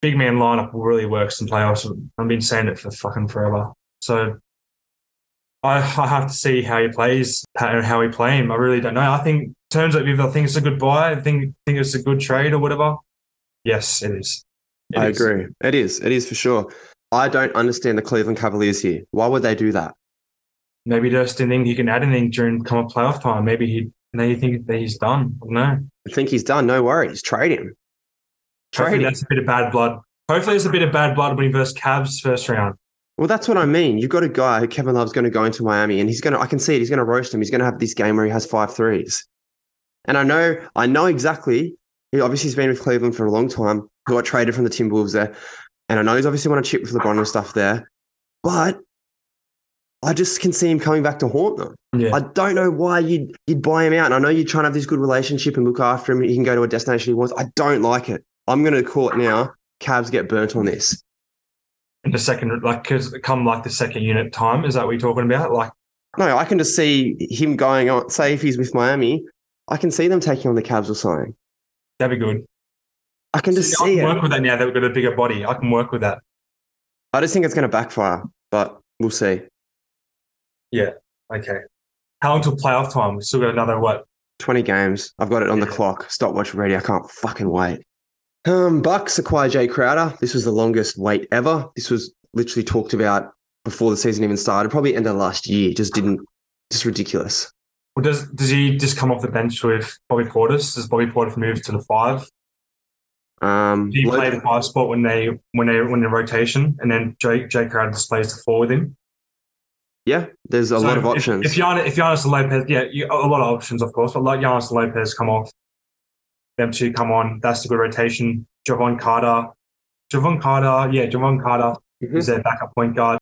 big man lineup really works in playoffs. I've been saying it for fucking forever. So I, I have to see how he plays and how he play him. I really don't know. I think in terms of if I think it's a good buy, I think think it's a good trade or whatever. Yes, it is. It I is. agree. It is. It is for sure. I don't understand the Cleveland Cavaliers here. Why would they do that? Maybe just didn't think he can add anything during come up playoff time. Maybe he now you think that he's done. I don't know. I think he's done. No worries. Trade him. Trade Hopefully him. that's a bit of bad blood. Hopefully there's a bit of bad blood when he versus Cavs first round. Well, that's what I mean. You've got a guy who Kevin Love's going to go into Miami and he's going to, I can see it. He's going to roast him. He's going to have this game where he has five threes. And I know, I know exactly. He obviously has been with Cleveland for a long time. He got traded from the Timberwolves there. And I know he's obviously won a chip with LeBron and stuff there. But I just can see him coming back to haunt them. Yeah. I don't know why you'd you'd buy him out. And I know you're trying to have this good relationship and look after him. He can go to a destination he wants. I don't like it. I'm going to call it now. Cavs get burnt on this. in the second, like, cause come like the second unit time. Is that what you're talking about? Like, No, I can just see him going on. Say if he's with Miami, I can see them taking on the Cavs or something. that'd be good. I can just I see can it. work with that now that we've got a bigger body. I can work with that. I just think it's going to backfire, but we'll see. Yeah. Okay. How until playoff time? We still got another what? 20 games. I've got it on the Yeah. clock. Stopwatch ready. I can't fucking wait. Um, Bucks acquire Jae Crowder. This was the longest wait ever. This was literally talked about before the season even started. Probably end of last year. Just didn't. Just ridiculous. Well, does does he just come off the bench with Bobby Portis? Does Bobby Portis move to the five? Um, Do you Lopez- play the five spot when they when they when in rotation, and then Jake Jake Crowder just plays the four with him? yeah, there's a So lot of if- options. If, Giannis, if Giannis Lopez, yeah, you, a lot of options, of course, but like Giannis Lopez come off, them two come on. That's a good rotation. Jevon Carter, Jevon Carter, yeah, Jevon Carter Mhm. is their backup point guard.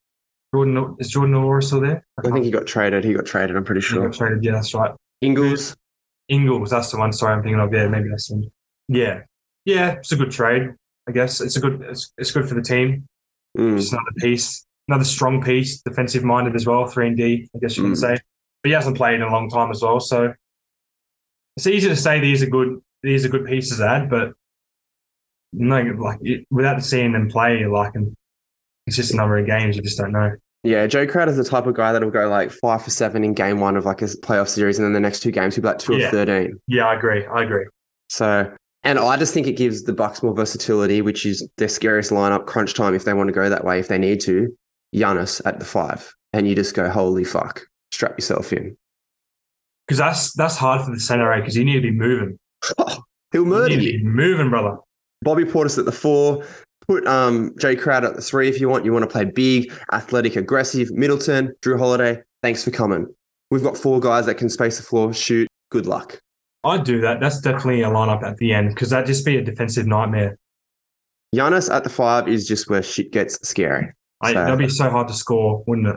Jordan is Jordan Nwora still there? I think he got traded. He got traded. I'm pretty He sure. got traded. Yeah, that's right. Ingles. Ingles, that's the one. Sorry, I'm thinking of. Yeah, maybe that's the one. Yeah, yeah, it's a good trade. I guess it's a good. It's, it's good for the team. Mm. Just another piece, another strong piece, defensive minded as well. Three and D, I guess you can Mm. say. But he hasn't played in a long time as well, so it's easy to say these are good. These are good pieces to add, but no, like it, without seeing them play, like and it's just a number of games, you just don't know. Yeah, Joe Crowder's the type of guy that'll go like five for seven in game one of like a playoff series, and then the next two games he'll be like two Yeah. of thirteen. Yeah, I agree. I agree. So, and I just think it gives the Bucks more versatility, which is their scariest lineup crunch time if they want to go that way, if they need to. Giannis at the five, and you just go, holy fuck, strap yourself in. Because that's that's hard for the center, because you need to be moving. He'll You murder need to you. be moving, brother. Bobby Portis at the four. Put um, Jae Crowder at the three if you want. You want to play big, athletic, aggressive. Middleton, Jrue Holiday. Thanks for coming. We've got four guys that can space the floor, shoot. Good luck. I'd do that. That's definitely a lineup at the end because that'd just be a defensive nightmare. Giannis at the five is just where shit gets scary. I, So- that'd be so hard to score, wouldn't it?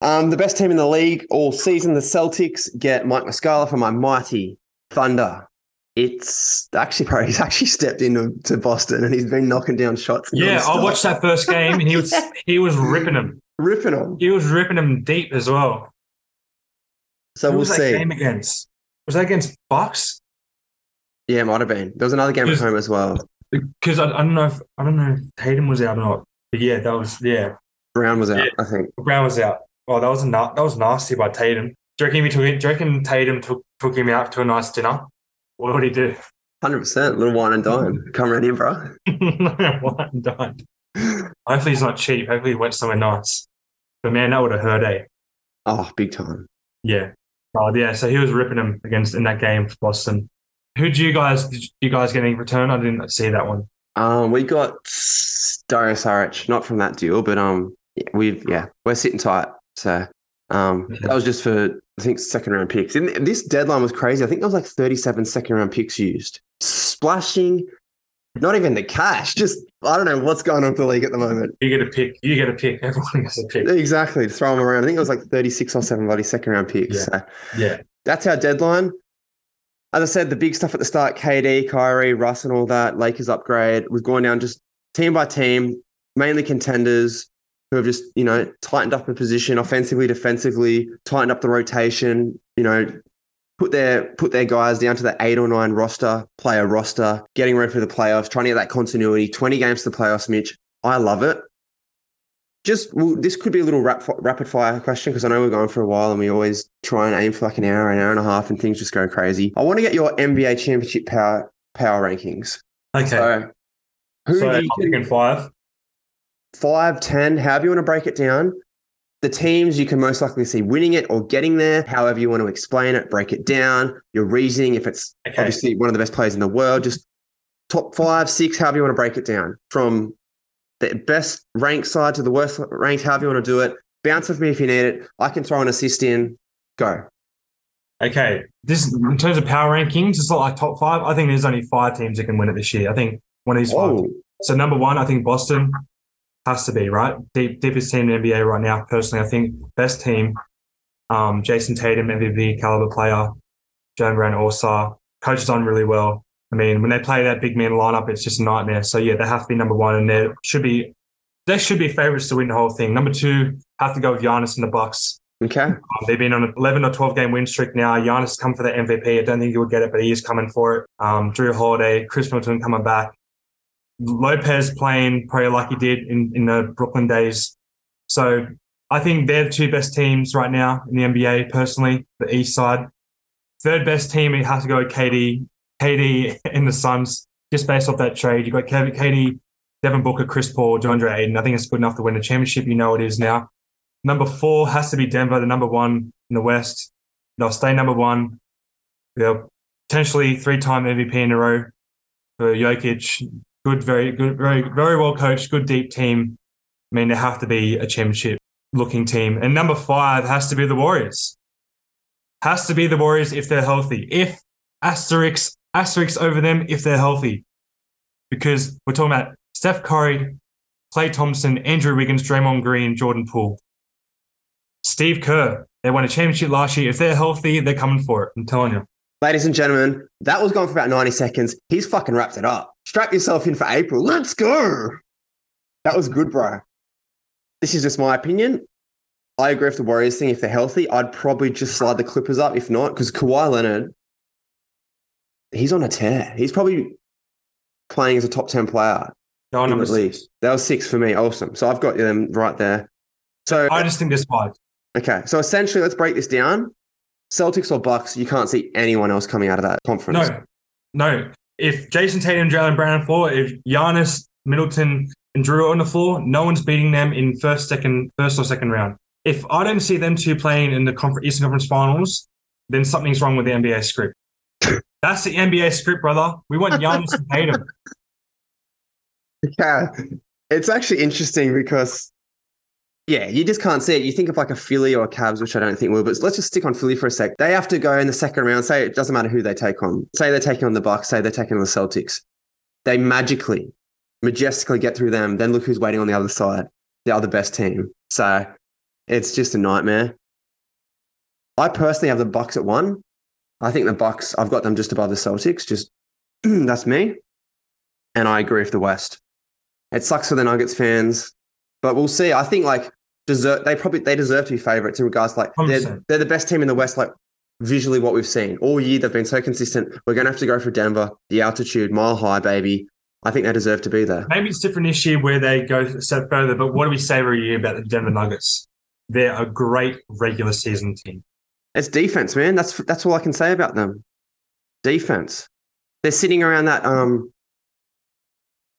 Um, the best team in the league all season, the Celtics, get Mike Muscala for my mighty Thunder. It's actually probably he's actually stepped into to Boston and he's been knocking down shots. Yeah, I watched that first game and he was he was ripping them. ripping them. He was ripping them deep as well. So Who we'll see. game against? Was that against Bucks? Yeah, it might have been. There was another game at home as well. Because I, I don't know if I don't know if Tatum was out or not. But yeah, that was yeah. Brown was out, Yeah. I think. Brown was out. Oh, that was a na- that was nasty by Tatum. Do you reckon he took it? Do you reckon Tatum took took him out to a nice dinner? What would he do? Hundred percent, little wine and dine. Come right in, bro. One and done. Hopefully he's not cheap. Hopefully he went somewhere nice. But man, that would have hurt, eh? Oh, big time. Yeah. Oh yeah. So he was ripping him against in that game for Boston. Who do you guys did you guys get any return? I didn't see that one. Um, we got Dario Saric, not from that deal, but um, we've yeah, we're sitting tight. So um, Yeah. that was just for I think second round picks. And this deadline was crazy. I think there was like 37 second round picks used, splashing. Not even the cash. Just I don't know what's going on with the league at the moment. You get a pick. You get a pick. Everyone gets a pick. Exactly, throw them around. I think it was like 36 or seven bloody second round picks. Yeah. So Yeah. that's our deadline. As I said, the big stuff at the start, KD, Kyrie, Russ, and all that, Lakers upgrade. We've gone down just team by team, mainly contenders who have just, you know, tightened up a position offensively, defensively, tightened up the rotation, you know, put their put their guys down to the eight or nine roster, player roster, getting ready for the playoffs, trying to get that continuity, 20 games to the playoffs, Mitch. I love it. Just well, this could be a little rap, rapid fire question because I know we're going for a while and we always try and aim for like an hour, an hour and a half, and things just go crazy. I want to get your NBA championship power power rankings. Okay. So Who so do I'm you thinking five. five, ten, however you want to break it down. The teams you can most likely see winning it or getting there, however you want to explain it, break it down, your reasoning, if it's Okay. obviously one of the best players in the world, just top five, six, however you want to break it down. From the best ranked side to the worst ranked, however you want to do it. Bounce with me if you need it. I can throw an assist in. Go. Okay, this in terms of power rankings, it's not like top five. I think there's only five teams that can win it this year. I think one of these five. Oh, So number one, I think Boston has to be right. Deep, deepest team in the NBA right now. Personally, I think best team. Um, Jayson Tatum, MVP caliber player. Jaylen Brown, All Star. Coaches on really well. I mean, when they play that big man lineup, it's just a nightmare. So yeah, they have to be number one, and they should be. They should be favorites to win the whole thing. Number two, have to go with Giannis and the Bucks. okay. Um, they've been on an 11 or 12 game win streak now. Giannis has come for the MVP. I don't think he would get it, but he is coming for it. Um, Jrue Holiday, Khris Middleton coming back. Lopez playing probably like he did in, in the Brooklyn days. So I think they're the two best teams right now in the NBA, personally, the East side. Third best team, it has to go with KD. KD in the Suns, just based off that trade. You've got Kevin, KD, Devin Booker, Chris Paul, DeAndre Ayton. I think it's good enough to win a championship. You know it is now. Number four has to be Denver, the number one in the West. They'll stay number one. They'll potentially three-time MVP in a row for Jokic. Good, very good, very, very well coached, good deep team. I mean, they have to be a championship looking team. And number five has to be the Warriors. Has to be the Warriors if they're healthy. If asterisk, asterisk over them if they're healthy. Because we're talking about Steph Curry, Klay Thompson, Andrew Wiggins, Draymond Green, Jordan Poole. Steve Kerr. They won a championship last year. If they're healthy, they're coming for it. I'm telling you. Ladies and gentlemen, that was gone for about 90 seconds. He's fucking wrapped it up. Strap yourself in for April. Let's go. That was good, bro. This is just my opinion. I agree with the Warriors thing. If they're healthy, I'd probably just slide the Clippers up. If not, because Kawhi Leonard, he's on a tear. He's probably playing as a top 10 player, No, number six. least. That was six for me. Awesome. So I've got them right there. So, I just think there's five. okay. So essentially, let's break this down. Celtics or Bucks, you can't see anyone else coming out of that conference. No, no. If Jayson Tatum, and Jaylen Brown on the floor, if Giannis, Middleton, and Jrue are on the floor, no one's beating them in first, second, first or second round. If I don't see them two playing in the Eastern Conference Finals, then something's wrong with the NBA script. That's the NBA script, brother. We want Giannis and Tatum. Yeah, it's actually interesting because, yeah, you just can't see it. You think of like a Philly or a Cavs, which I don't think will, but let's just stick on Philly for a sec. They have to go in the second round. Say it doesn't matter who they take on. Say they're taking on the Bucks. Say they're taking on the Celtics. They magically, majestically get through them. Then look who's waiting on the other side, the other best team. So it's just a nightmare. I personally have the Bucks at one. I think the Bucks. I've got them just above the Celtics. Just that's me, and I agree with the West. It sucks for the Nuggets fans, but we'll see. I think like deserve they probably they deserve to be favorites in regards to, like they're, they're the best team in the West. Like visually, what we've seen all year, they've been so consistent. We're gonna have to go for Denver, the altitude, mile high, baby. I think they deserve to be there. Maybe it's different this year where they go a step further, but what do we say every year about the Denver Nuggets? They're a great regular season team. It's defense, man. That's that's all I can say about them. Defense. They're sitting around that um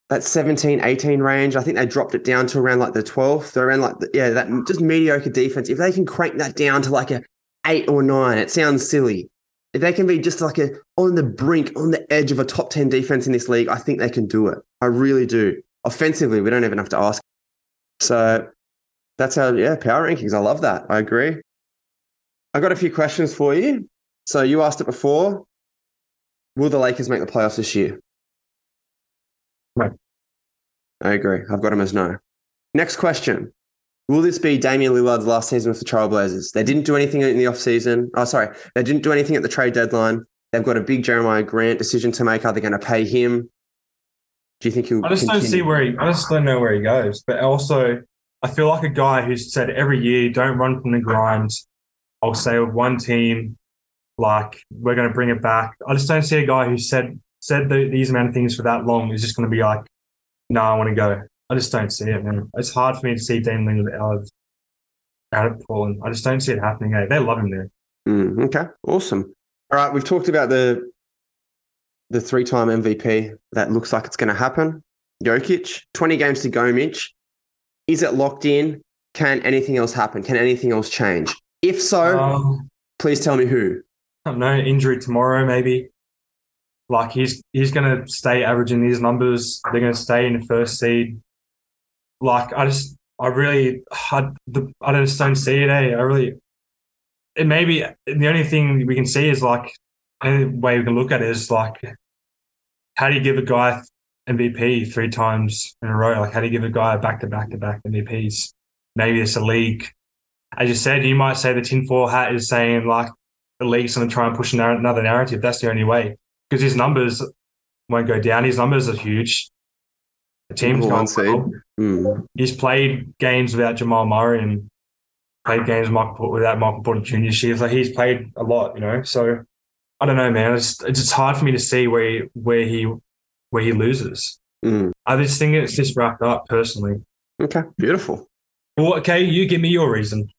that 17, 18 range. I think they dropped it down to around like the 12th. They're around like the, yeah, that just mediocre defense. If they can crank that down to like a eight or nine, it sounds silly. If they can be just like a on the brink, on the edge of a top 10 defense in this league, I think they can do it. I really do. Offensively, we don't even have to ask. So that's how, yeah, power rankings. I love that. I agree. I got a few questions for you. So you asked it before. Will the Lakers make the playoffs this year? No. I agree. I've got him as no. Next question. Will this be Damian Lillard's last season with the Trailblazers? They didn't do anything in the offseason. Oh, sorry. They didn't do anything at the trade deadline. They've got a big Jerami Grant decision to make. Are they going to pay him? Do you think he'll I just don't see where he. I just don't know where he goes. But also, I feel like a guy who's said every year, "Don't run from the grind." I'll say with one team, like we're going to bring it back. I just don't see a guy who said said the, these amount of things for that long is just going to be like, "No, I want to go." I just don't see it, man. It's hard for me to see Dame Lillard out of out of Portland. I just don't see it happening. Eh? They love him there. Mm, okay, awesome. All right, we've talked about the the three time MVP. That looks like it's going to happen. Jokic, 20 games to go, Mitch. Is it locked in? Can anything else happen? Can anything else change? If so, Um, please tell me who. I don't know, injury tomorrow maybe. Like he's he's gonna stay averaging these numbers. They're gonna stay in the first seed. Like I just I really I, the, I just don't see it. Eh? I really it maybe the only thing we can see is like the way we can look at it is like how do you give a guy MVP three times in a row? Like how do you give a guy back to back to back MVPs? Maybe it's a league. As you said, you might say the tinfoil hat is saying like the league's going to try and push another narrative. That's the only way because his numbers won't go down. His numbers are huge. The team's going well. Hmm. He's played games without Jamal Murray and played games without Michael Porter Jr. this year. Like he's played a lot, you know. So I don't know, man. It's, it's just hard for me to see where he, where he where he loses. Hmm. I just think it's just wrapped up personally. Okay, beautiful. Well, okay, you give me your reason.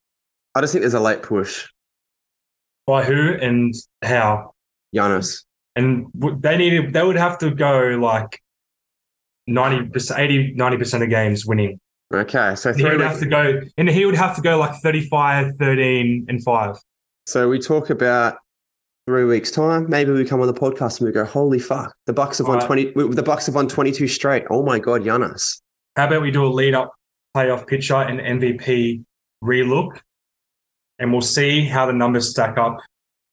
I just think there's a late push. By who and how? Giannis. And they needed they would have to go like 90 80 90% of games winning Okay, so he would have to go and he would have to go like 35 13 and 5 So we talk about three weeks time. Maybe we come on the podcast and we go, "Holy fuck! The Bucks have won Alright. twenty. The Bucks have won twenty-two straight. Oh my god, Giannis! how about we do a lead up playoff picture and mvp relook and we'll see how the numbers stack up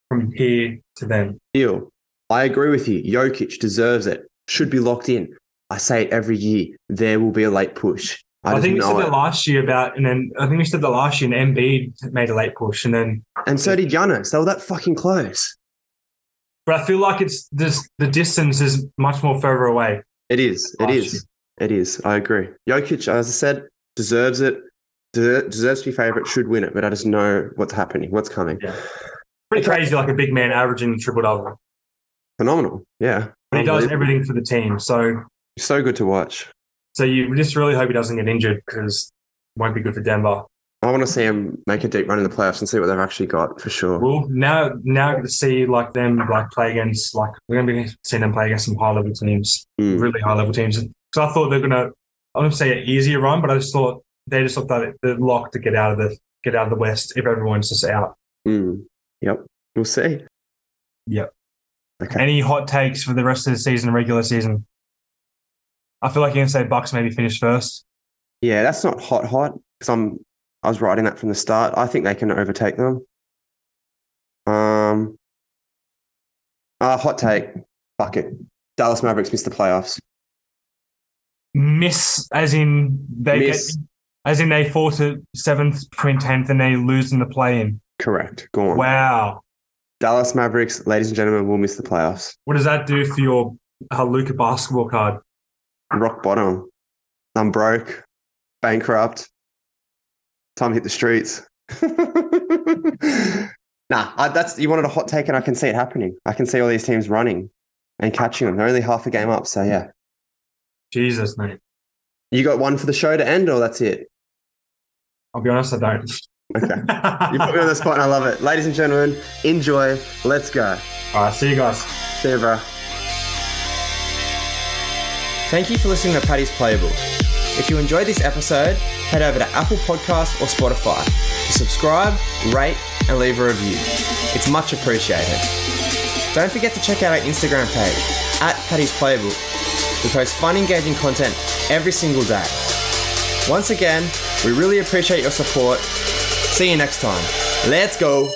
from here to then Deal. I agree with you. Jokic deserves it. Should be locked in. I say it every year. There will be a late push. I, I, think we said know that last year about, and then I think we said that last year, and Embiid made a late push, and then And so did Giannis. They were that fucking close. But I feel like it's this the distance is much more further away. It is. It is. It is. I agree. Jokic, as I said, deserves it. De- deserves to be favorite. Should win it. But I just know what's happening. What's coming. Yeah. Pretty crazy, like a big man averaging triple double. Phenomenal. Yeah. But he does everything for the team. So So good to watch. so you just really hope he doesn't get injured because it won't be good for Denver. I want to see him make a deep run in the playoffs and see what they've actually got for sure. Well, now now to see like them like play against like we're gonna be seeing them play against some high level teams, Mm. really high level teams. Because I thought they're gonna I don't say an easier run, but I just thought they just looked like the lock to get out of the get out of the West if everyone's just out. Mm. Yep. We'll see. Yep. Okay. Any hot takes for the rest of the season, regular season? I feel like you can say Bucks maybe finish first. Yeah, that's not hot, hot because I'm. I was writing that from the start. I think they can overtake them. Um. Uh, hot take. Fuck it. Dallas Mavericks miss the playoffs. Miss as in they Miss. get as in they fall to seventh between tenth and they lose in the play in. Correct. Go on. Wow. Dallas Mavericks, ladies and gentlemen, will miss the playoffs. What does that do for your uh, Luka basketball card? Rock bottom. I'm broke, bankrupt. Time to hit the streets. nah, I, that's you wanted a hot take, and I can see it happening. I can see all these teams running and catching them. They're only half a game up, so yeah. Jesus, mate. You got one for the show to end, or that's it? I'll be honest, I don't. Okay. You put me on the spot, and I love it. Ladies and gentlemen, enjoy. Let's go. All right, see you guys. See you, bro. Thank you for listening to Paddy's Playbook. If you enjoyed this episode, head over to Apple Podcasts or Spotify to subscribe, rate, and leave a review. It's much appreciated. Don't forget to check out our Instagram page at Paddy's Playbook. We post fun, engaging content every single day. Once again, we really appreciate your support. See you next time. Let's go.